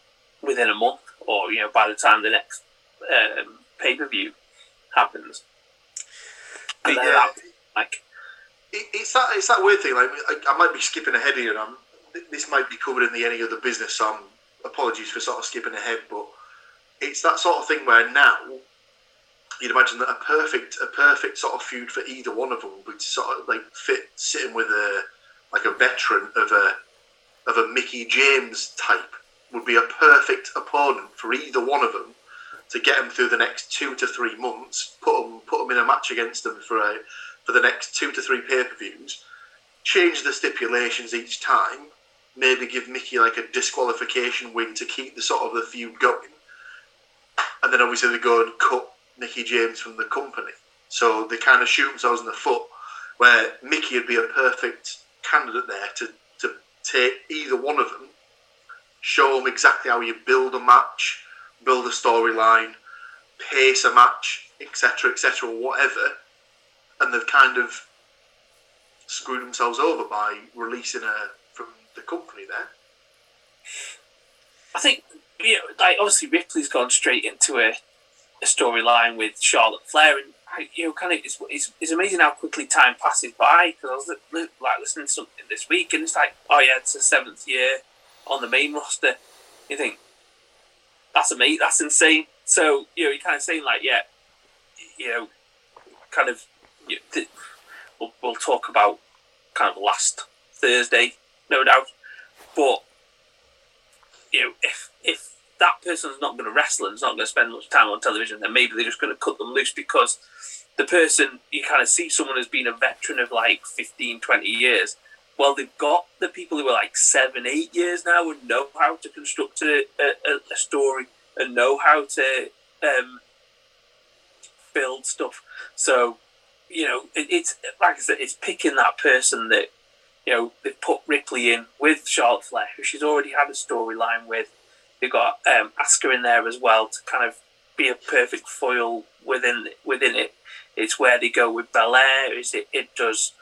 within a month, or you know, by the time the next um, pay per view happens. And yeah. that, like it, it's that it's that weird thing. Like I, I might be skipping ahead here, I'm, this might be covered in the any other business. So I'm, apologies for sort of skipping ahead, but it's that sort of thing where now you'd imagine that a perfect a perfect sort of feud for either one of them would sort of like fit sitting with a like a veteran of a of a Mickie James type would be a perfect opponent for either one of them to get them through the next two to three months. Put them put them in a match against them for a for the next two to three pay per views, change the stipulations each time, maybe give Mickie like a disqualification win to keep the sort of the feud going, and then obviously they go and cut Mickie James from the company. So they kind of shoot themselves in the foot, where Mickie would be a perfect candidate there to, to take either one of them, show them exactly how you build a match, build a storyline, pace a match, etc., etc., whatever, and they've kind of screwed themselves over by releasing her from the company there. I think you know, like obviously Ripley's gone straight into a, a storyline with Charlotte Flair, and you know, kind of it's, it's, it's amazing how quickly time passes by. Because I was li- like listening to something this week, and it's like, oh yeah, it's the seventh year on the main roster. You think that's amazing, that's insane. So you know, you're kind of saying like, yeah, you know, kind of we'll, we'll talk about kind of last Thursday, no doubt. But you know, if if that person's not going to wrestle and is not going to spend much time on television, then maybe they're just going to cut them loose because the person you kind of see someone as being a veteran of like 15, 20 years. Well, they've got the people who are like seven, eight years now and know how to construct a, a, a story and know how to um, build stuff. So you know, it, it's like I said, it's picking that person that you know they've put Ripley in with Charlotte Flair, who she's already had a storyline with. They've got um, Asuka in there as well to kind of be a perfect foil within within it. It's where they go with Belair. Is it? It does.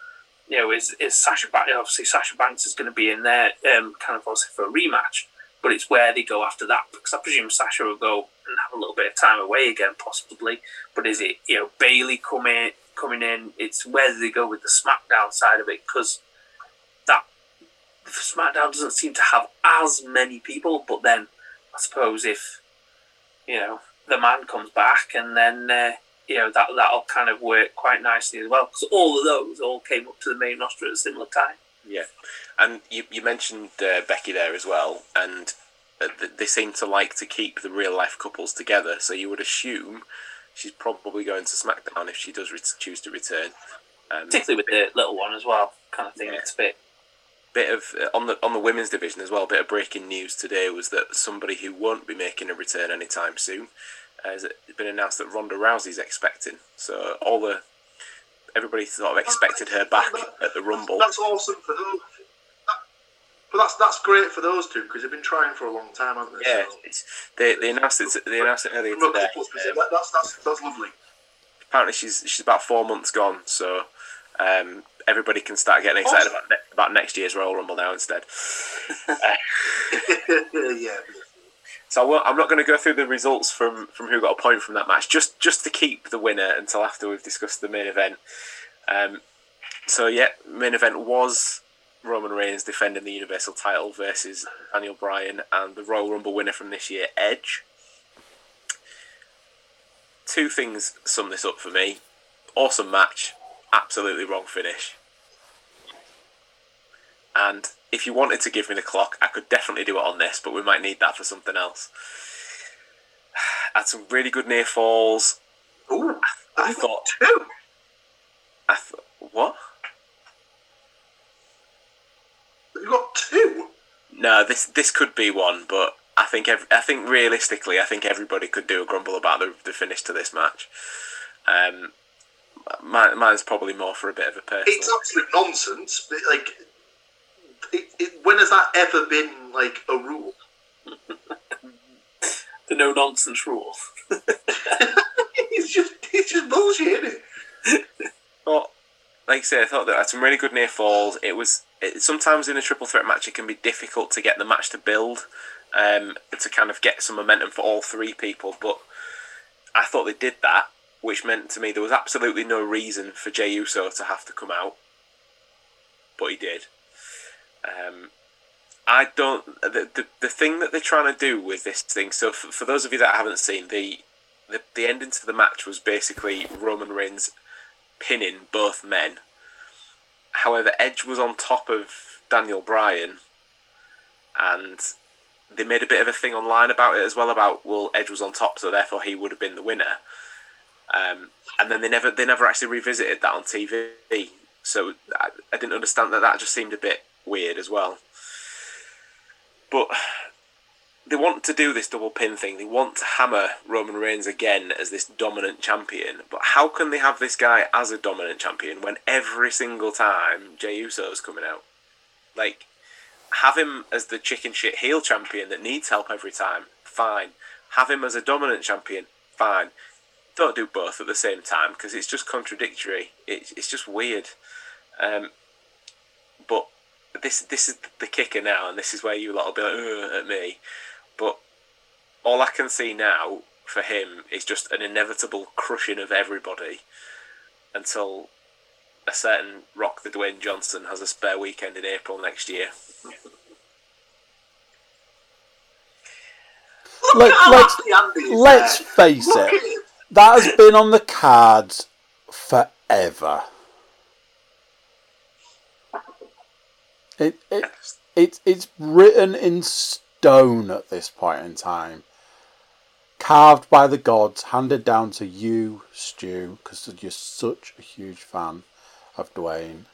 Know, is is Sasha Banks? Obviously, Sasha Banks is going to be in there, um, kind of obviously for a rematch. But it's where they go after that because I presume Sasha will go and have a little bit of time away again, possibly. But is it you know Bayley coming coming in? It's where they go with the SmackDown side of it because that SmackDown doesn't seem to have as many people. But then I suppose if you know the man comes back and then uh, you know that that'll kind of work quite nicely as well because all of those all came up to the main roster at a similar time. Yeah, and you you mentioned uh, Becky there as well, and uh, th- they seem to like to keep the real life couples together. So you would assume she's probably going to SmackDown if she does ret- choose to return. Um, Particularly with the little one as well, kind of thing. Yeah. It's a bit bit of uh, on the on the women's division as well. A bit of breaking news today was that somebody who won't be making a return anytime soon has been announced that Ronda Rousey's expecting. So all the everybody sort of expected her back at the Rumble. That's awesome for those. That, but that's that's great for those two because they've been trying for a long time, haven't they? Yeah, So, they they announced it. They announced it earlier today. Um, that's that's that's lovely. apparently, she's she's about four months gone. So um, everybody can start getting excited Awesome. about ne- about next year's Royal Rumble now instead. yeah. So I I'm not going to go through the results from, from who got a point from that match, just just to keep the winner until after we've discussed the main event. Um, so yeah, main event was Roman Reigns defending the Universal title versus Daniel Bryan and the Royal Rumble winner from this year, Edge. Two things sum this up for me: awesome match, absolutely wrong finish. And if you wanted to give me the clock, I could definitely do it on this, but we might need that for something else. Had some really good near falls. Ooh, I I've thought- got two. I th- what? You've got two. No, this this could be one, but I think ev- I think realistically, I think everybody could do a grumble about the, the finish to this match. Um, mine, mine's probably more for a bit of a personal. It's absolute nonsense. but, Like, it, it, when has that ever been like a rule? the no nonsense rule. it's just it's just bullshit, isn't it? But like I say, I thought that had some really good near falls. It was it, sometimes in a triple threat match, it can be difficult to get the match to build, um, to kind of get some momentum for all three people. But I thought they did that, which meant to me there was absolutely no reason for Jey Uso to have to come out, but he did. Um, I don't. The, the the thing that they're trying to do with this thing. So for, for those of you that haven't seen the, the the ending to the match was basically Roman Reigns pinning both men. However, Edge was on top of Daniel Bryan, and they made a bit of a thing online about it as well. About well, Edge was on top, so therefore he would have been the winner. Um, and then they never they never actually revisited that on TV. So I, I didn't understand that. That just seemed a bit weird as well. But they want to do this double pin thing. They want to hammer Roman Reigns again as this dominant champion. But how can they have this guy as a dominant champion when every single time Jey Uso's coming out? Like, have him as the chicken shit heel champion that needs help every time. Fine. Have him as a dominant champion. Fine. Don't do both at the same time because it's just contradictory. It's it's just weird. Um, this this is the kicker now, and this is where you lot will be like at me. But all I can see now for him is just an inevitable crushing of everybody until a certain Rock the Dwayne Johnson has a spare weekend in April next year. Look Let- at how let's- happy Andy is Let's face Look it, that has been on the cards forever. It, it, it, it's written in stone at this point in time. Carved by the gods, handed down to you, Stu, because you're such a huge fan of Dwayne.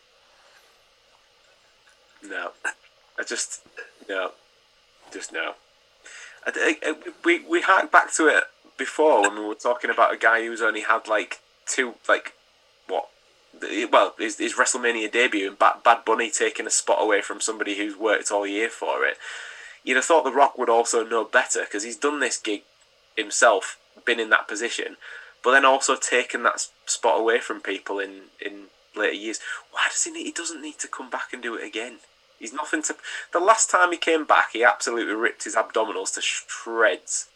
No, I just no, just no. I, I- we we harked back to it before when we were talking about a guy who's only had like two like well his, his WrestleMania debut and Bad, Bad Bunny taking a spot away from somebody who's worked all year for it. you'd have thought The Rock would also know better because he's done this gig himself, been in that position, but then also taken that spot away from people in in later years. Why does he need? He doesn't need to come back and do it again. He's nothing to. The last time he came back, he absolutely ripped his abdominals to shreds,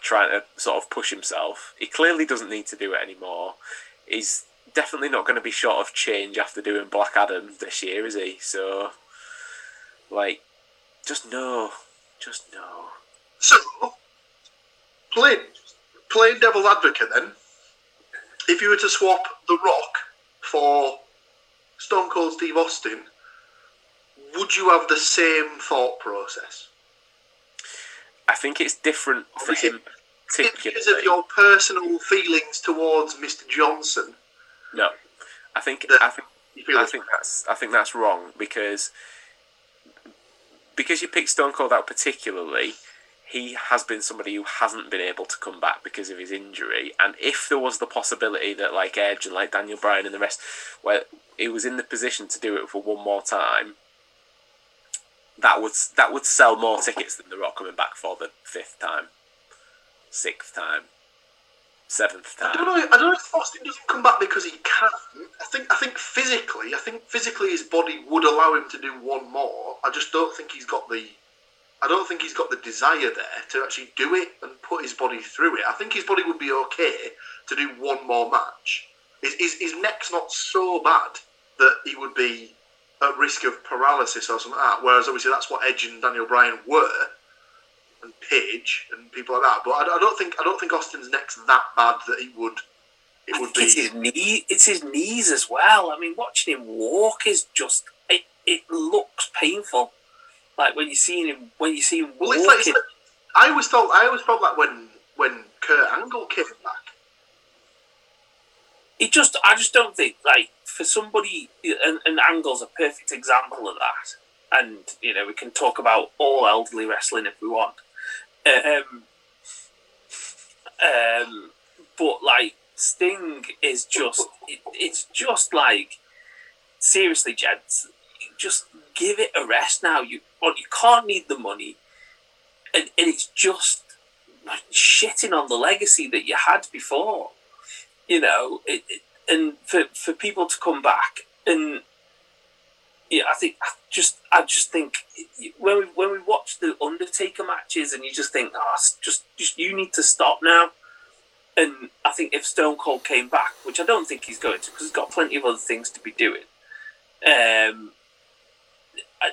trying to sort of push himself. He clearly doesn't need to do it anymore. He's definitely not going to be short of change after doing Black Adam this year, is he? So, like, just no, just no. So, playing, playing devil's advocate then, if you were to swap The Rock for Stone Cold Steve Austin, would you have the same thought process? I think it's different for it- him because of your personal feelings towards Mr. Johnson? No, I think that I think I think that's I think that's wrong because because you picked Stone Cold out particularly, he has been somebody who hasn't been able to come back because of his injury. And if there was the possibility that like Edge and like Daniel Bryan and the rest, where he was in the position to do it for one more time, that would that would sell more tickets than The Rock coming back for the fifth time, sixth time, seventh time. I don't know. I don't know if Austin doesn't come back because he can. I think. I think physically. I think physically his body would allow him to do one more. I just don't think he's got the. I don't think he's got the desire there to actually do it and put his body through it. I think his body would be okay to do one more match. His, his, his neck's not so bad that he would be at risk of paralysis or something like that. Whereas obviously that's what Edge and Daniel Bryan were, and Paige and people like that. But I, I don't think I don't think Austin's neck's that bad that he would. It I would think it's his knee. It's his knees as well. I mean, watching him walk is just it. It looks painful. Like when you see him when you see him Well, walking. it's like, it's like I always thought. I always felt like when when Kurt Angle came back. it just I just don't think like for somebody and, and Angle's a perfect example of that. And you know we can talk about all elderly wrestling if we want. Um, um, but like Sting is just it, it's just like seriously, gents, just give it a rest now. You well, you can't need the money, and, and it's just like, shitting on the legacy that you had before you know, it, it, and for for people to come back and yeah, I think I just I just think when we when we watch the Undertaker matches and you just think, oh, just just you need to stop now. And I think if Stone Cold came back, which I don't think he's going to, because he's got plenty of other things to be doing, um, I,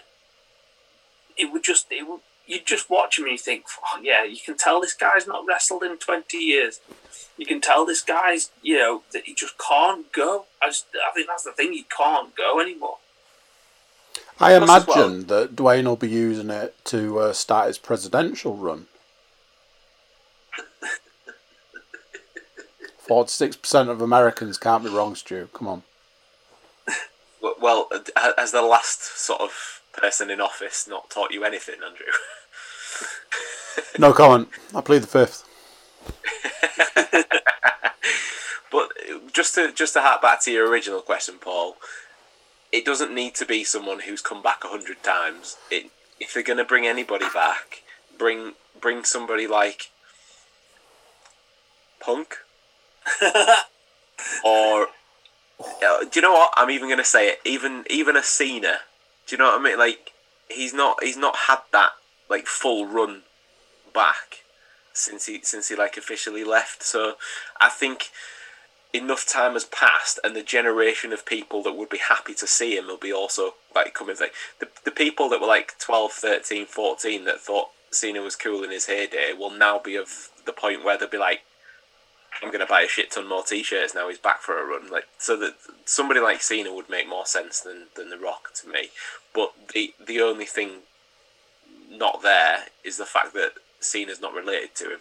it would just it would you just watch him and you think, oh, yeah, you can tell this guy's not wrestled in twenty years you can tell this guy's, you know, that he just can't go. I just, I think that's the thing. He can't go anymore. I Plus as well- imagine that Dwayne will be using it to uh, start his presidential run. Forty-six percent of Americans can't be wrong, Stu. Come on. Well- uh, has the last sort of person in office not taught you anything, Andrew? No comment. I plead the fifth. but just to just to hark back to your original question, Paul, it doesn't need to be someone who's come back a hundred times. It, if they're going to bring anybody back, bring bring somebody like Punk or uh, do you know what? I'm even going to say it. Even even a Cena. Do you know what I mean? Like he's not he's not had that like full run back since he since he like officially left. So I think enough time has passed and the generation of people that would be happy to see him will be also like coming like the, the people that were like 12 13 14 that thought Cena was cool in his heyday will now be of the point where they'll be like I'm gonna buy a shit ton more t-shirts now he's back for a run. Like so that somebody like Cena would make more sense than, than The Rock to me. But the the only thing not there is the fact that Cena's not related to him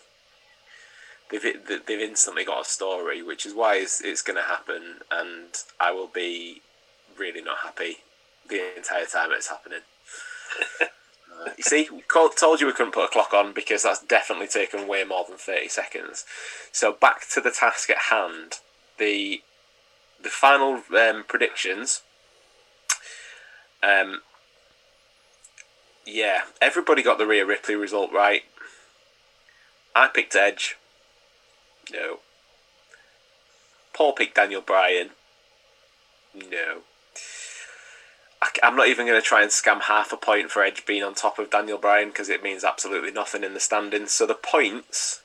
they've they've instantly got a story, which is why it's, it's going to happen, and I will be really not happy the entire time it's happening. Uh, you see, we called, told you we couldn't put a clock on because that's definitely taken way more than thirty seconds. So back to the task at hand. The the final um, predictions. Um, yeah, everybody got the Rhea Ripley result right. I picked Edge. No. Paul picked Daniel Bryan. No. I, am not even going to try and scam half a point for Edge being on top of Daniel Bryan because it means absolutely nothing in the standings. So the points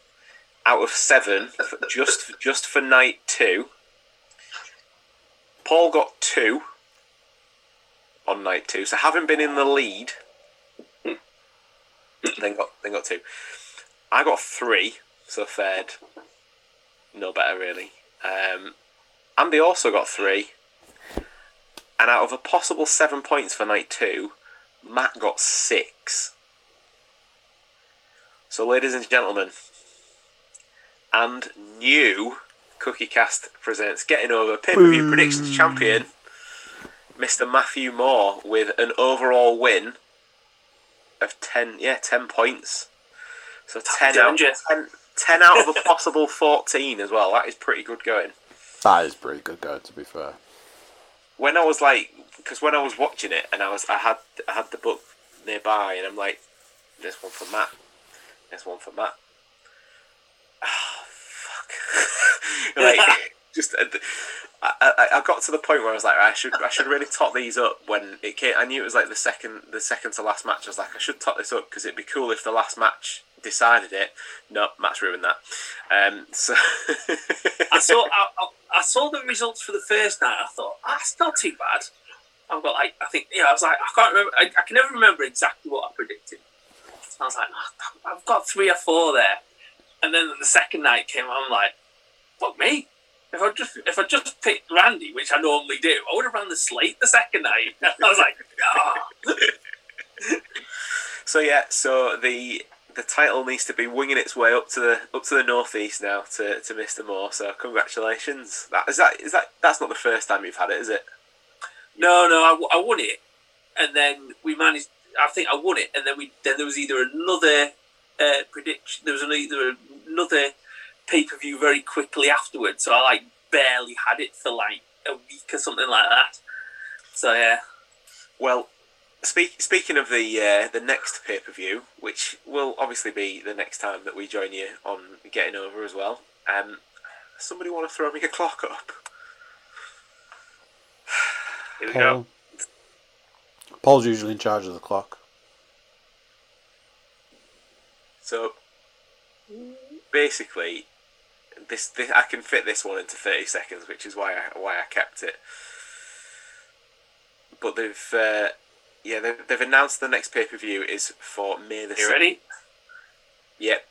out of seven, just just for night two. Paul got two on night two, so having been in the lead, then got then got two. I got three, so fared no better really. Um, Andy also got three, and out of a possible seven points for night two, Matt got six. So, ladies and gentlemen, and new Cookie Cast presents Getting Over Pay Per View Predictions Champion, Mr. Matthew Moore, with an overall win of 10, yeah, 10 points. So 10 out, 10, 10 out of a possible 14 as well. That is pretty good going. That is pretty good going, to be fair. When I was like, because when I was watching it and I was, I had, I had the book nearby, and I'm like, this one for Matt, this one for Matt. Oh, fuck. like, just, uh, I, I, I got to the point where I was like, I should, I should really top these up when it came. I knew it was like the second, the second to last match. I was like, I should top this up because it'd be cool if the last match decided it. No, Matt's ruined that. Um, so I saw I, I, saw the results for the first night. I thought ah, that's not too bad. I've got like I think yeah. I was like I can't remember. I, I can never remember exactly what I predicted. I was like oh, I've got three or four there, and then the second night came. I'm like, fuck me. If I just if I just picked Randy, which I normally do, I would have ran the slate the second night. I was like, oh. so yeah, so the the title needs to be winging its way up to the up to the northeast now to, to Mr. Moore. So congratulations. That is that is that that's not the first time you've had it, is it? No, no, I, I won it, and then we managed. I think I won it, and then we then there was either another uh, prediction. There was either another pay per view very quickly afterwards. So I like barely had it for like a week or something like that. So yeah. Well, Speak, speaking of the uh, the next pay per view, which will obviously be the next time that we join you on Getting Over as well. Um, somebody want to throw me a clock up? Here we Paul. go. Paul's usually in charge of the clock. So basically, this, this I can fit this one into thirty seconds, which is why I why I kept it. But they've uh, yeah, they've, they've announced the next pay per view is for May the. You ready? Yep.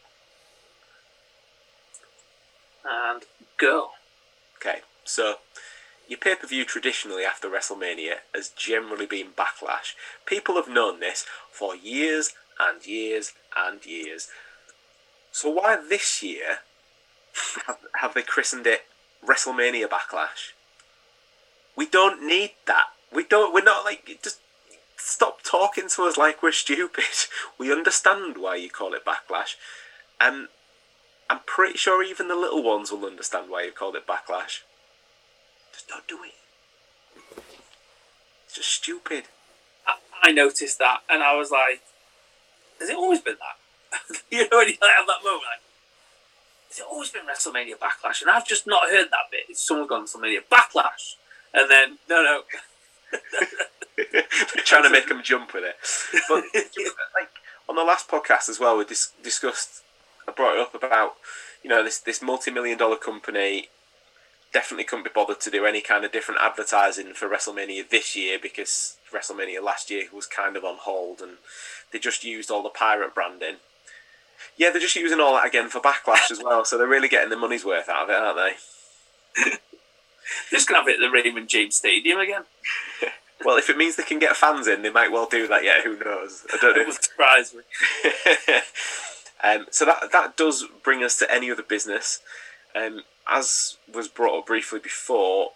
And go. Okay, so your pay per view traditionally after WrestleMania has generally been Backlash. People have known this for years and years and years. So why this year have, have they christened it WrestleMania Backlash? We don't need that. We don't. We're not like just stop talking to us like we're stupid. We understand why you call it backlash. And I'm pretty sure even the little ones will understand why you called it backlash. Just don't do it. It's just stupid. I, I noticed that and I was like, has it always been that? you know, when you have that moment, like, has it always been WrestleMania Backlash? And I've just not heard that bit. It's someone gone WrestleMania Backlash. And then, no, no. trying to make them jump with it. But like on the last podcast as well, we dis- discussed. I brought it up about you know this this multi million dollar company definitely couldn't be bothered to do any kind of different advertising for WrestleMania this year because WrestleMania last year was kind of on hold and they just used all the pirate branding. Yeah, they're just using all that again for Backlash as well, so they're really getting the money's worth out of it, aren't they? just gonna have it at the Raymond James Stadium again. Well, if it means they can get fans in, they might well do that. Yeah, who knows? I don't know. It would surprise me. um, so that that does bring us to any other business. Um, as was brought up briefly before,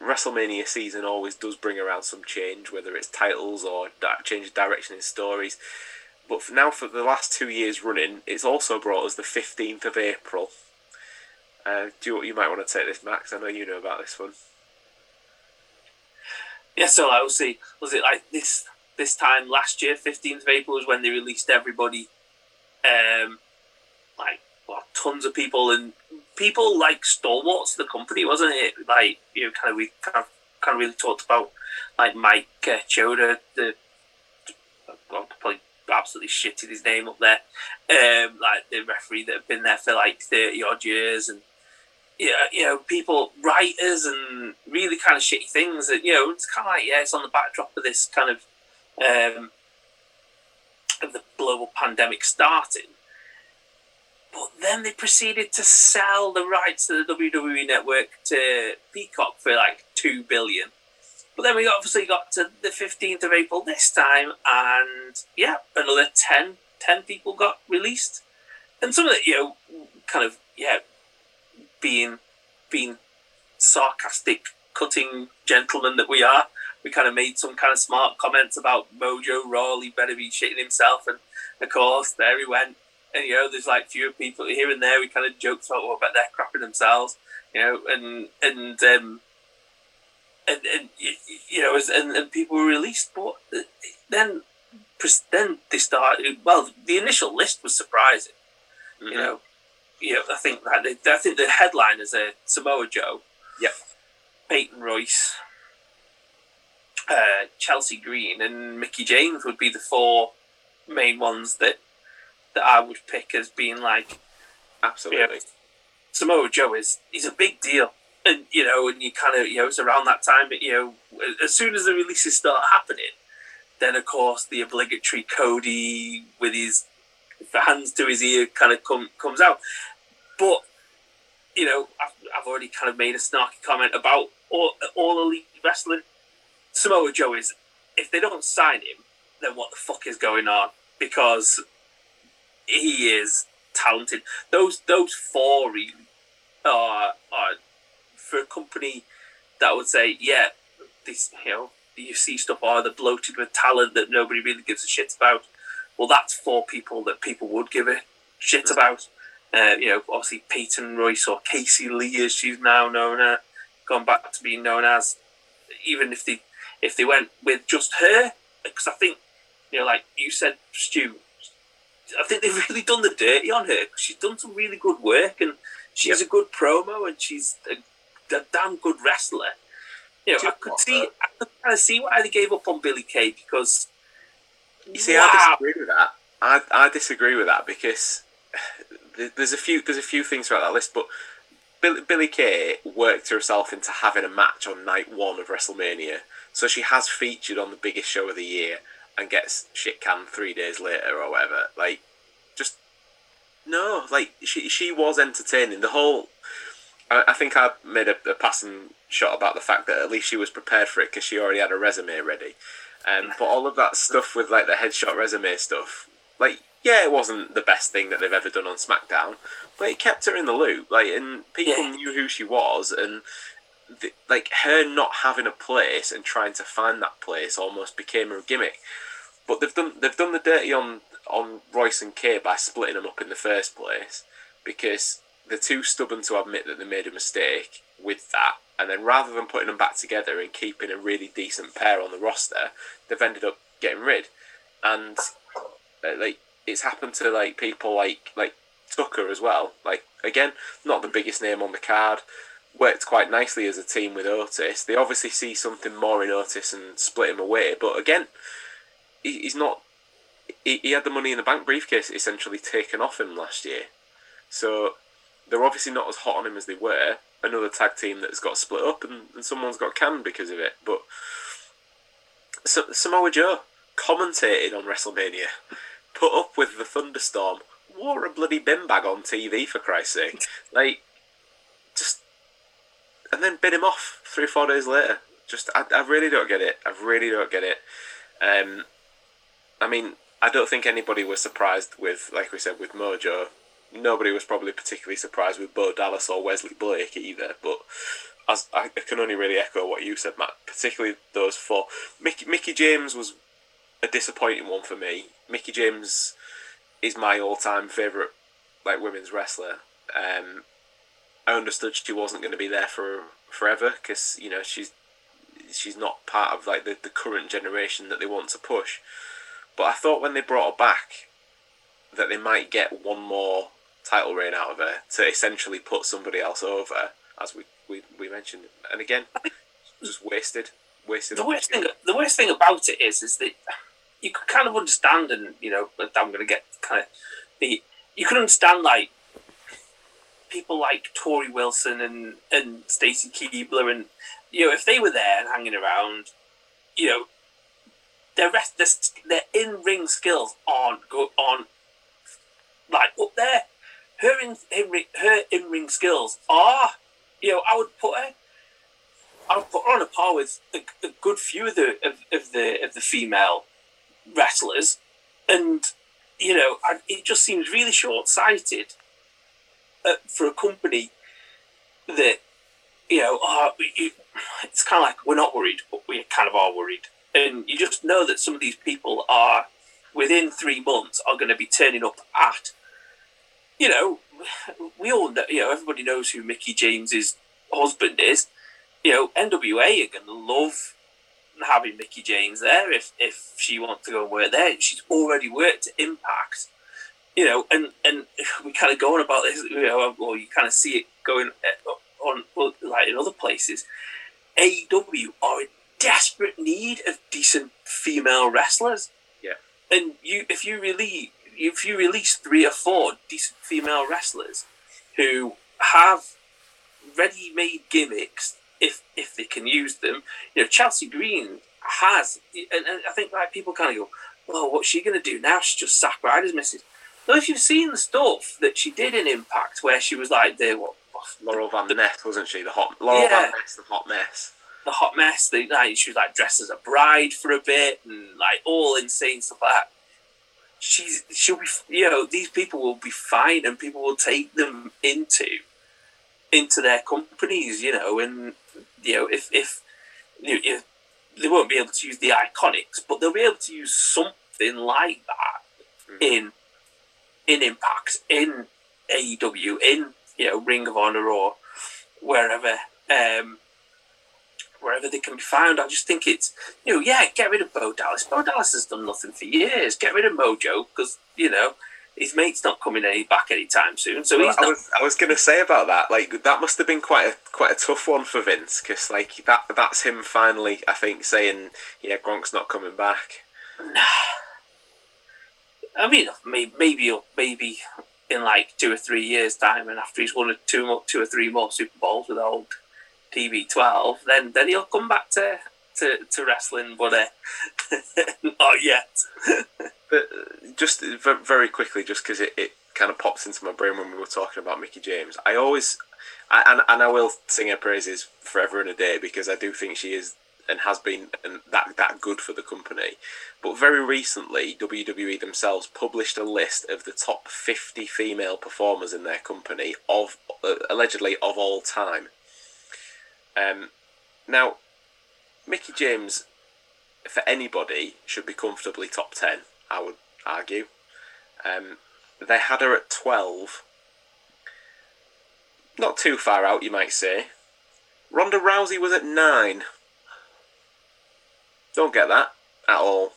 WrestleMania season always does bring around some change, whether it's titles or di- change of direction in stories. But for now, for the last two years running, it's also brought us the 15th of April. Uh, do you, you might want to take this, Max? I know you know about this one yeah, so obviously, was it like this this time last year, fifteenth of April, was when they released everybody. Um, like well, tons of people and people like stalwarts of the company, wasn't it? Like you know, kind of we kind of kind of really talked about like Mike uh, Choda, the well, probably absolutely shitted his name up there. Um, like the referee that have been there for like thirty odd years, and yeah, you know, people, writers, and really kind of shitty things. That you know, it's kind of like yeah, it's on the backdrop of this kind of um, of the global pandemic starting. But then they proceeded to sell the rights to the WWE network to Peacock for like two billion. But then we obviously got to the 15th of April this time, and yeah, another 10, 10 people got released. And some of the, you know, kind of, yeah, being, being sarcastic, cutting gentlemen that we are, we kind of made some kind of smart comments about Mojo Rawley better be shitting himself. And of course, there he went. And, you know, there's like fewer people here and there. We kind of joked about, what about they're crapping themselves, you know, and, and, um, and, and you know, and, and people were released, but then then they started. Well, the initial list was surprising. Mm-hmm. You know, you know, I think that I think the headline is a Samoa Joe. Yep. Peyton Royce, uh, Chelsea Green, and Mickie James would be the four main ones that that I would pick as being like absolutely. You know, Samoa Joe is he's a big deal and you know, and you kind of you know, it's around that time. But you know, as soon as the releases start happening, then of course the obligatory Cody with his hands to his ear kind of come comes out. But you know, I've, I've already kind of made a snarky comment about all, all elite wrestling. Samoa Joe is if they don't sign him, then what the fuck is going on? Because he is talented. Those those four really are are for a company that would say, yeah, this, you know, you see stuff, are oh, they're bloated with talent that nobody really gives a shit about. Well, that's for people that people would give a shit about. Uh, you know, obviously Peyton Royce or Cassie Lee, as she's now known as, gone back to being known as. Even if they if they went with just her, because I think you know, like you said, Stu, I think they've really done the dirty on her. She's done some really good work, and she's yep. a good promo, and she's a a damn good wrestler. You know, I could see, I could kind of see why they gave up on Billie Kay because. You see, wow. I disagree with that. I, I disagree with that because there's a few there's a few things throughout that list, but Billie, Billie Kay worked herself into having a match on night one of WrestleMania, so she has featured on the biggest show of the year and gets shit canned three days later or whatever. Like, just no, like she she was entertaining. The whole I, I think I made a, a, passing shot about the fact that at least she was prepared for it because she already had a resume ready. Um, but all of that stuff with like the headshot resume stuff, like yeah, it wasn't the best thing that they've ever done on SmackDown, but it kept her in the loop. Like, and people yeah. knew who she was, and the, like her not having a place and trying to find that place almost became her gimmick. But they've done they've done the dirty on on Royce and Kay by splitting them up in the first place because they're too stubborn to admit that they made a mistake with that. And then rather than putting them back together and keeping a really decent pair on the roster, they've ended up getting rid. And uh, like it's happened to like people like like Tucker as well. Like again, not the biggest name on the card. Worked quite nicely as a team with Otis. They obviously see something more in Otis and split him away. But again, he, he's not. He, he had the money in the bank briefcase essentially taken off him last year. So they're obviously not as hot on him as they were. Another tag team that's got split up and, and someone's got canned because of it. But Samoa Joe commentated on WrestleMania, put up with the thunderstorm, wore a bloody bin bag on TV for Christ's sake. Like, just. And then bid him off three or four days later. Just, I, I really don't get it. I really don't get it. Um, I mean, I don't think anybody was surprised with, like we said, with Mojo nobody was probably particularly surprised with Bo Dallas or Wesley Blake either. But as I, can only really echo what you said, Matt. Particularly those four. Mickey, Mickie James was a disappointing one for me. Mickie James is my all-time favorite like women's wrestler. Um, I understood she wasn't going to be there for forever because you know she's she's not part of like the, the current generation that they want to push. But I thought when they brought her back that they might get one more title reign out of her to essentially put somebody else over, as we, we, we mentioned. And again, just wasted. Wasted. the worst thing the worst thing about it is is that you could kind of understand and you know I'm going to get kind of the you can understand like people like Torrie Wilson and and Stacy Keibler and you know if they were there and hanging around you know their rest their, their in ring skills aren't go on like up there her in, her in ring skills are you know I would put her I would put her on a par with a, a good few of the of, of the of the female wrestlers, and you know, I, it just seems really short sighted uh, for a company that you know, oh, you, it's kind of like we're not worried, but we kind of are worried, and you just know that some of these people are within three months are going to be turning up at, you know, we all know, you know, everybody knows who Mickie James's husband is. You know, NWA are going to love having Mickie James there if if she wants to go and work there. She's already worked at Impact, you know, and and we kind of go on about this, you know, or you kind of see it going uh, on like in other places. AEW are in desperate need of decent female wrestlers. Yeah, and you if you really if you release three or four decent female wrestlers who have ready-made gimmicks if if they can use them. You know, Chelsea Green has, and, and I think like people kind of go, "Oh, what's she going to do now? She's just Zack Ryder's missus." Well, if you've seen the stuff that she did in Impact, where she was like the what, Laurel Van Ness, wasn't she? The hot Laurel Yeah. Van Ness, the hot mess. the hot mess. The, like, she was like dressed as a bride for a bit, and like all insane stuff like that. She's she'll be you know these people will be fine, and people will take them into into their companies, you know, and you know if if you know, if they won't be able to use the IIconics, but they'll be able to use something like that Mhm. in in Impact, in AEW, in you know Ring of Honor or wherever um, wherever they can be found. I just think it's you know yeah, get rid of Bo Dallas. Bo Dallas has done nothing for years. Get rid of Mojo because you know his mate's not coming any back anytime soon. So Well, I not. was I was going to say about that. Like that must have been quite a quite a tough one for Vince because like that that's him finally. I think saying yeah, Gronk's not coming back. I mean, maybe maybe maybe in like two or three years' time, and after he's won two more, two or three more Super Bowls with old TB12, then then he'll come back to to, to wrestling, but uh, not yet. But uh, just very quickly, just because it, it kind of pops into my brain when we were talking about Mickie James, I always, I, and, and I will sing her praises forever and a day because I do think she is and has been and that that good for the company. But very recently, WWE themselves published a list of the top 50 female performers in their company of uh, allegedly of all time. Um, now, Mickie James, for anybody, should be comfortably top 10. I would argue. Um, they had her at 12. Not too far out, you might say. Ronda Rousey was at 9. Don't get that at all.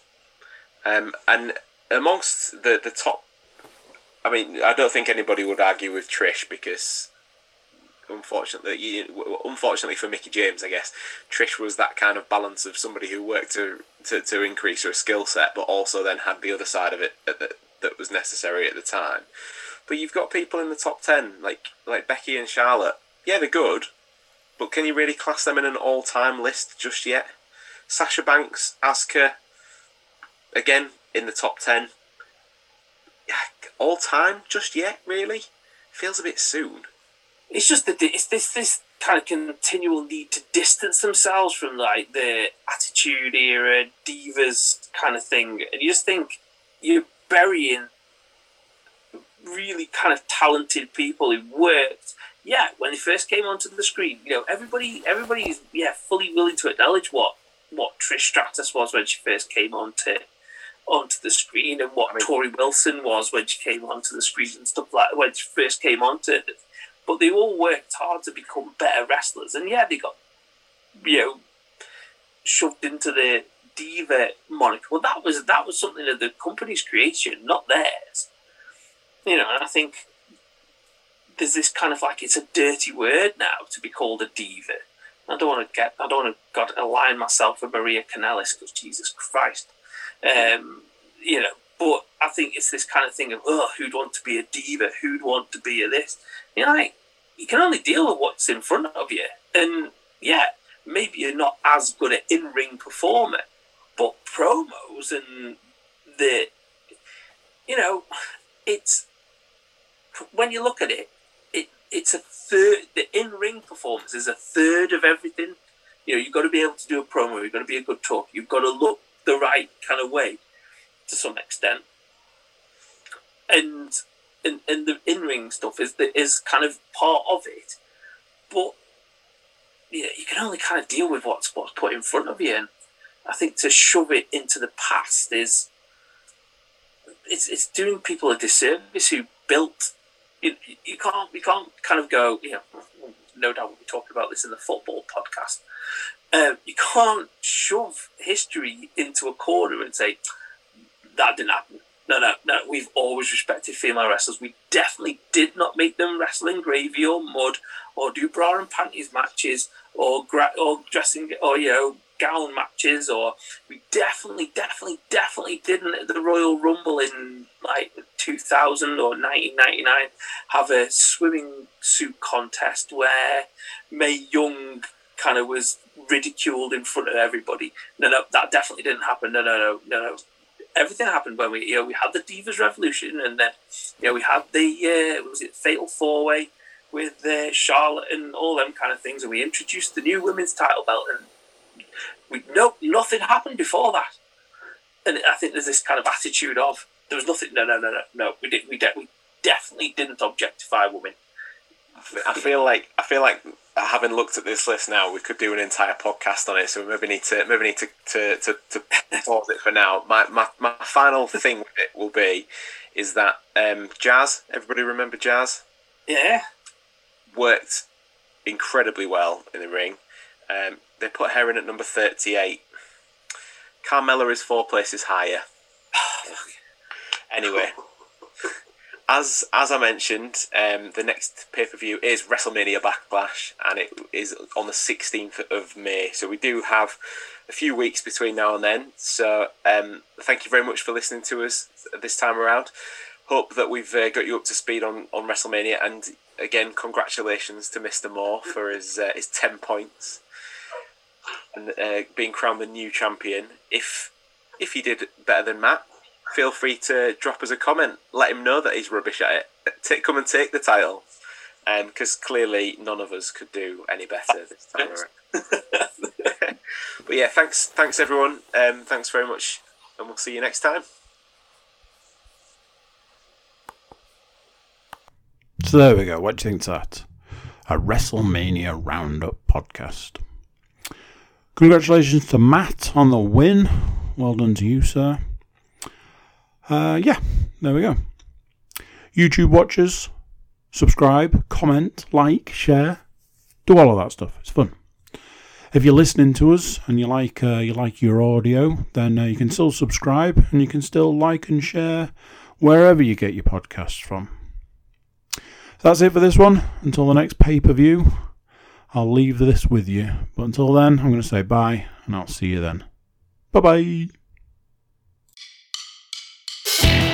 Um, and amongst the, the top, I mean, I don't think anybody would argue with Trish because, unfortunately, you- unfortunately for Mickie James, I guess Trish was that kind of balance of somebody who worked to to, to increase her skill set, but also then had the other side of it that, that, that was necessary at the time. But you've got people in the top ten like like Becky and Charlotte. Yeah, they're good, but can you really class them in an all-time list just yet? Sasha Banks, Asuka, again in the top ten. All time just yet? Really? Feels a bit soon. It's just that it's this this kind of continual need to distance themselves from like the attitude era, divas kind of thing, and you just think you're burying really kind of talented people who worked. Yeah, when they first came onto the screen, you know, everybody everybody's yeah fully willing to acknowledge what what Trish Stratus was when she first came onto onto the screen and what I mean- Torrie Wilson was when she came onto the screen and stuff like when she first came onto it. But they all worked hard to become better wrestlers, and yeah, they got you know shoved into the diva moniker. Well, that was that was something of the company's creation, not theirs. You know, and I think there's this kind of like it's a dirty word now to be called a diva. I don't want to get, I don't want to God align myself with Maria Kanellis because Jesus Christ, um, you know. But I think it's this kind of thing of oh, who'd want to be a diva? Who'd want to be a this? You know, like you can only deal with what's in front of you, and yeah, maybe you're not as good an in-ring performer, but promos and the, you know, it's when you look at it, it it's a third. The in-ring performance is a third of everything. You know, you've got to be able to do a promo. You've got to be a good talk. You've got to look the right kind of way, to some extent. And and, and the in-ring stuff is is kind of part of it, but yeah, you can only kind of deal with what's what's put in front of you. And I think to shove it into the past is it's it's doing people a disservice who built. You, you can't you can't kind of go you know no doubt we'll be talking about this in the football podcast. Um, you can't shove history into a corner and say that didn't happen. No, no, no. We've always respected female wrestlers. We definitely did not make them wrestle in gravy or mud or do bra and panties matches or gra- or dressing or you know gown matches or we definitely definitely definitely didn't at the Royal Rumble in like 2000 or 1999 have a swimming suit contest where Mae Young kind of was ridiculed in front of everybody. No, no, that definitely didn't happen. No, no, no, no, no. Everything happened when we, you know, we had the Divas Revolution, and then, you know, we had the uh, was it Fatal Four Way with uh, Charlotte and all them kind of things, and we introduced the new women's title belt, and we no nothing happened before that. And I think there's this kind of attitude of there was nothing. No, no, no, no, no. We did. We, de- we definitely didn't objectify women. I feel like I feel like having looked at this list now, we could do an entire podcast on it. So we maybe need to maybe need to to, to, to pause it for now. My, my my final thing with it will be is that um, Jazz. Everybody remember Jazz? Yeah. Worked incredibly well in the ring. Um, they put her in at number thirty-eight. Carmella is four places higher. anyway, as as I mentioned, um, the next pay per view is WrestleMania Backlash, and it is on the sixteenth of May. So we do have a few weeks between now and then. So um, thank you very much for listening to us this time around. Hope that we've uh, got you up to speed on, on WrestleMania, and again, congratulations to Mister Moore for his uh, his ten points and uh, being crowned the new champion. If if he did better than Matt, feel free to drop us a comment. Let him know that he's rubbish at it. Take, come and take the title, because um, clearly none of us could do any better this time around. but yeah, thanks, thanks everyone. Um, thanks very much, and we'll see you next time. So there we go. What do you think of that? A WrestleMania Roundup podcast. Congratulations to Matt on the win. Well done to you, sir. Uh, yeah, there we go. YouTube watchers, subscribe, comment, like, share, do all of that stuff. It's fun. If you're listening to us and you like uh, you like your audio, then uh, you can still subscribe and you can still like and share wherever you get your podcasts from. So That's it for this one. Until the next pay per view, I'll leave this with you. But until then, I'm going to say bye and I'll see you then. Bye bye. Shh.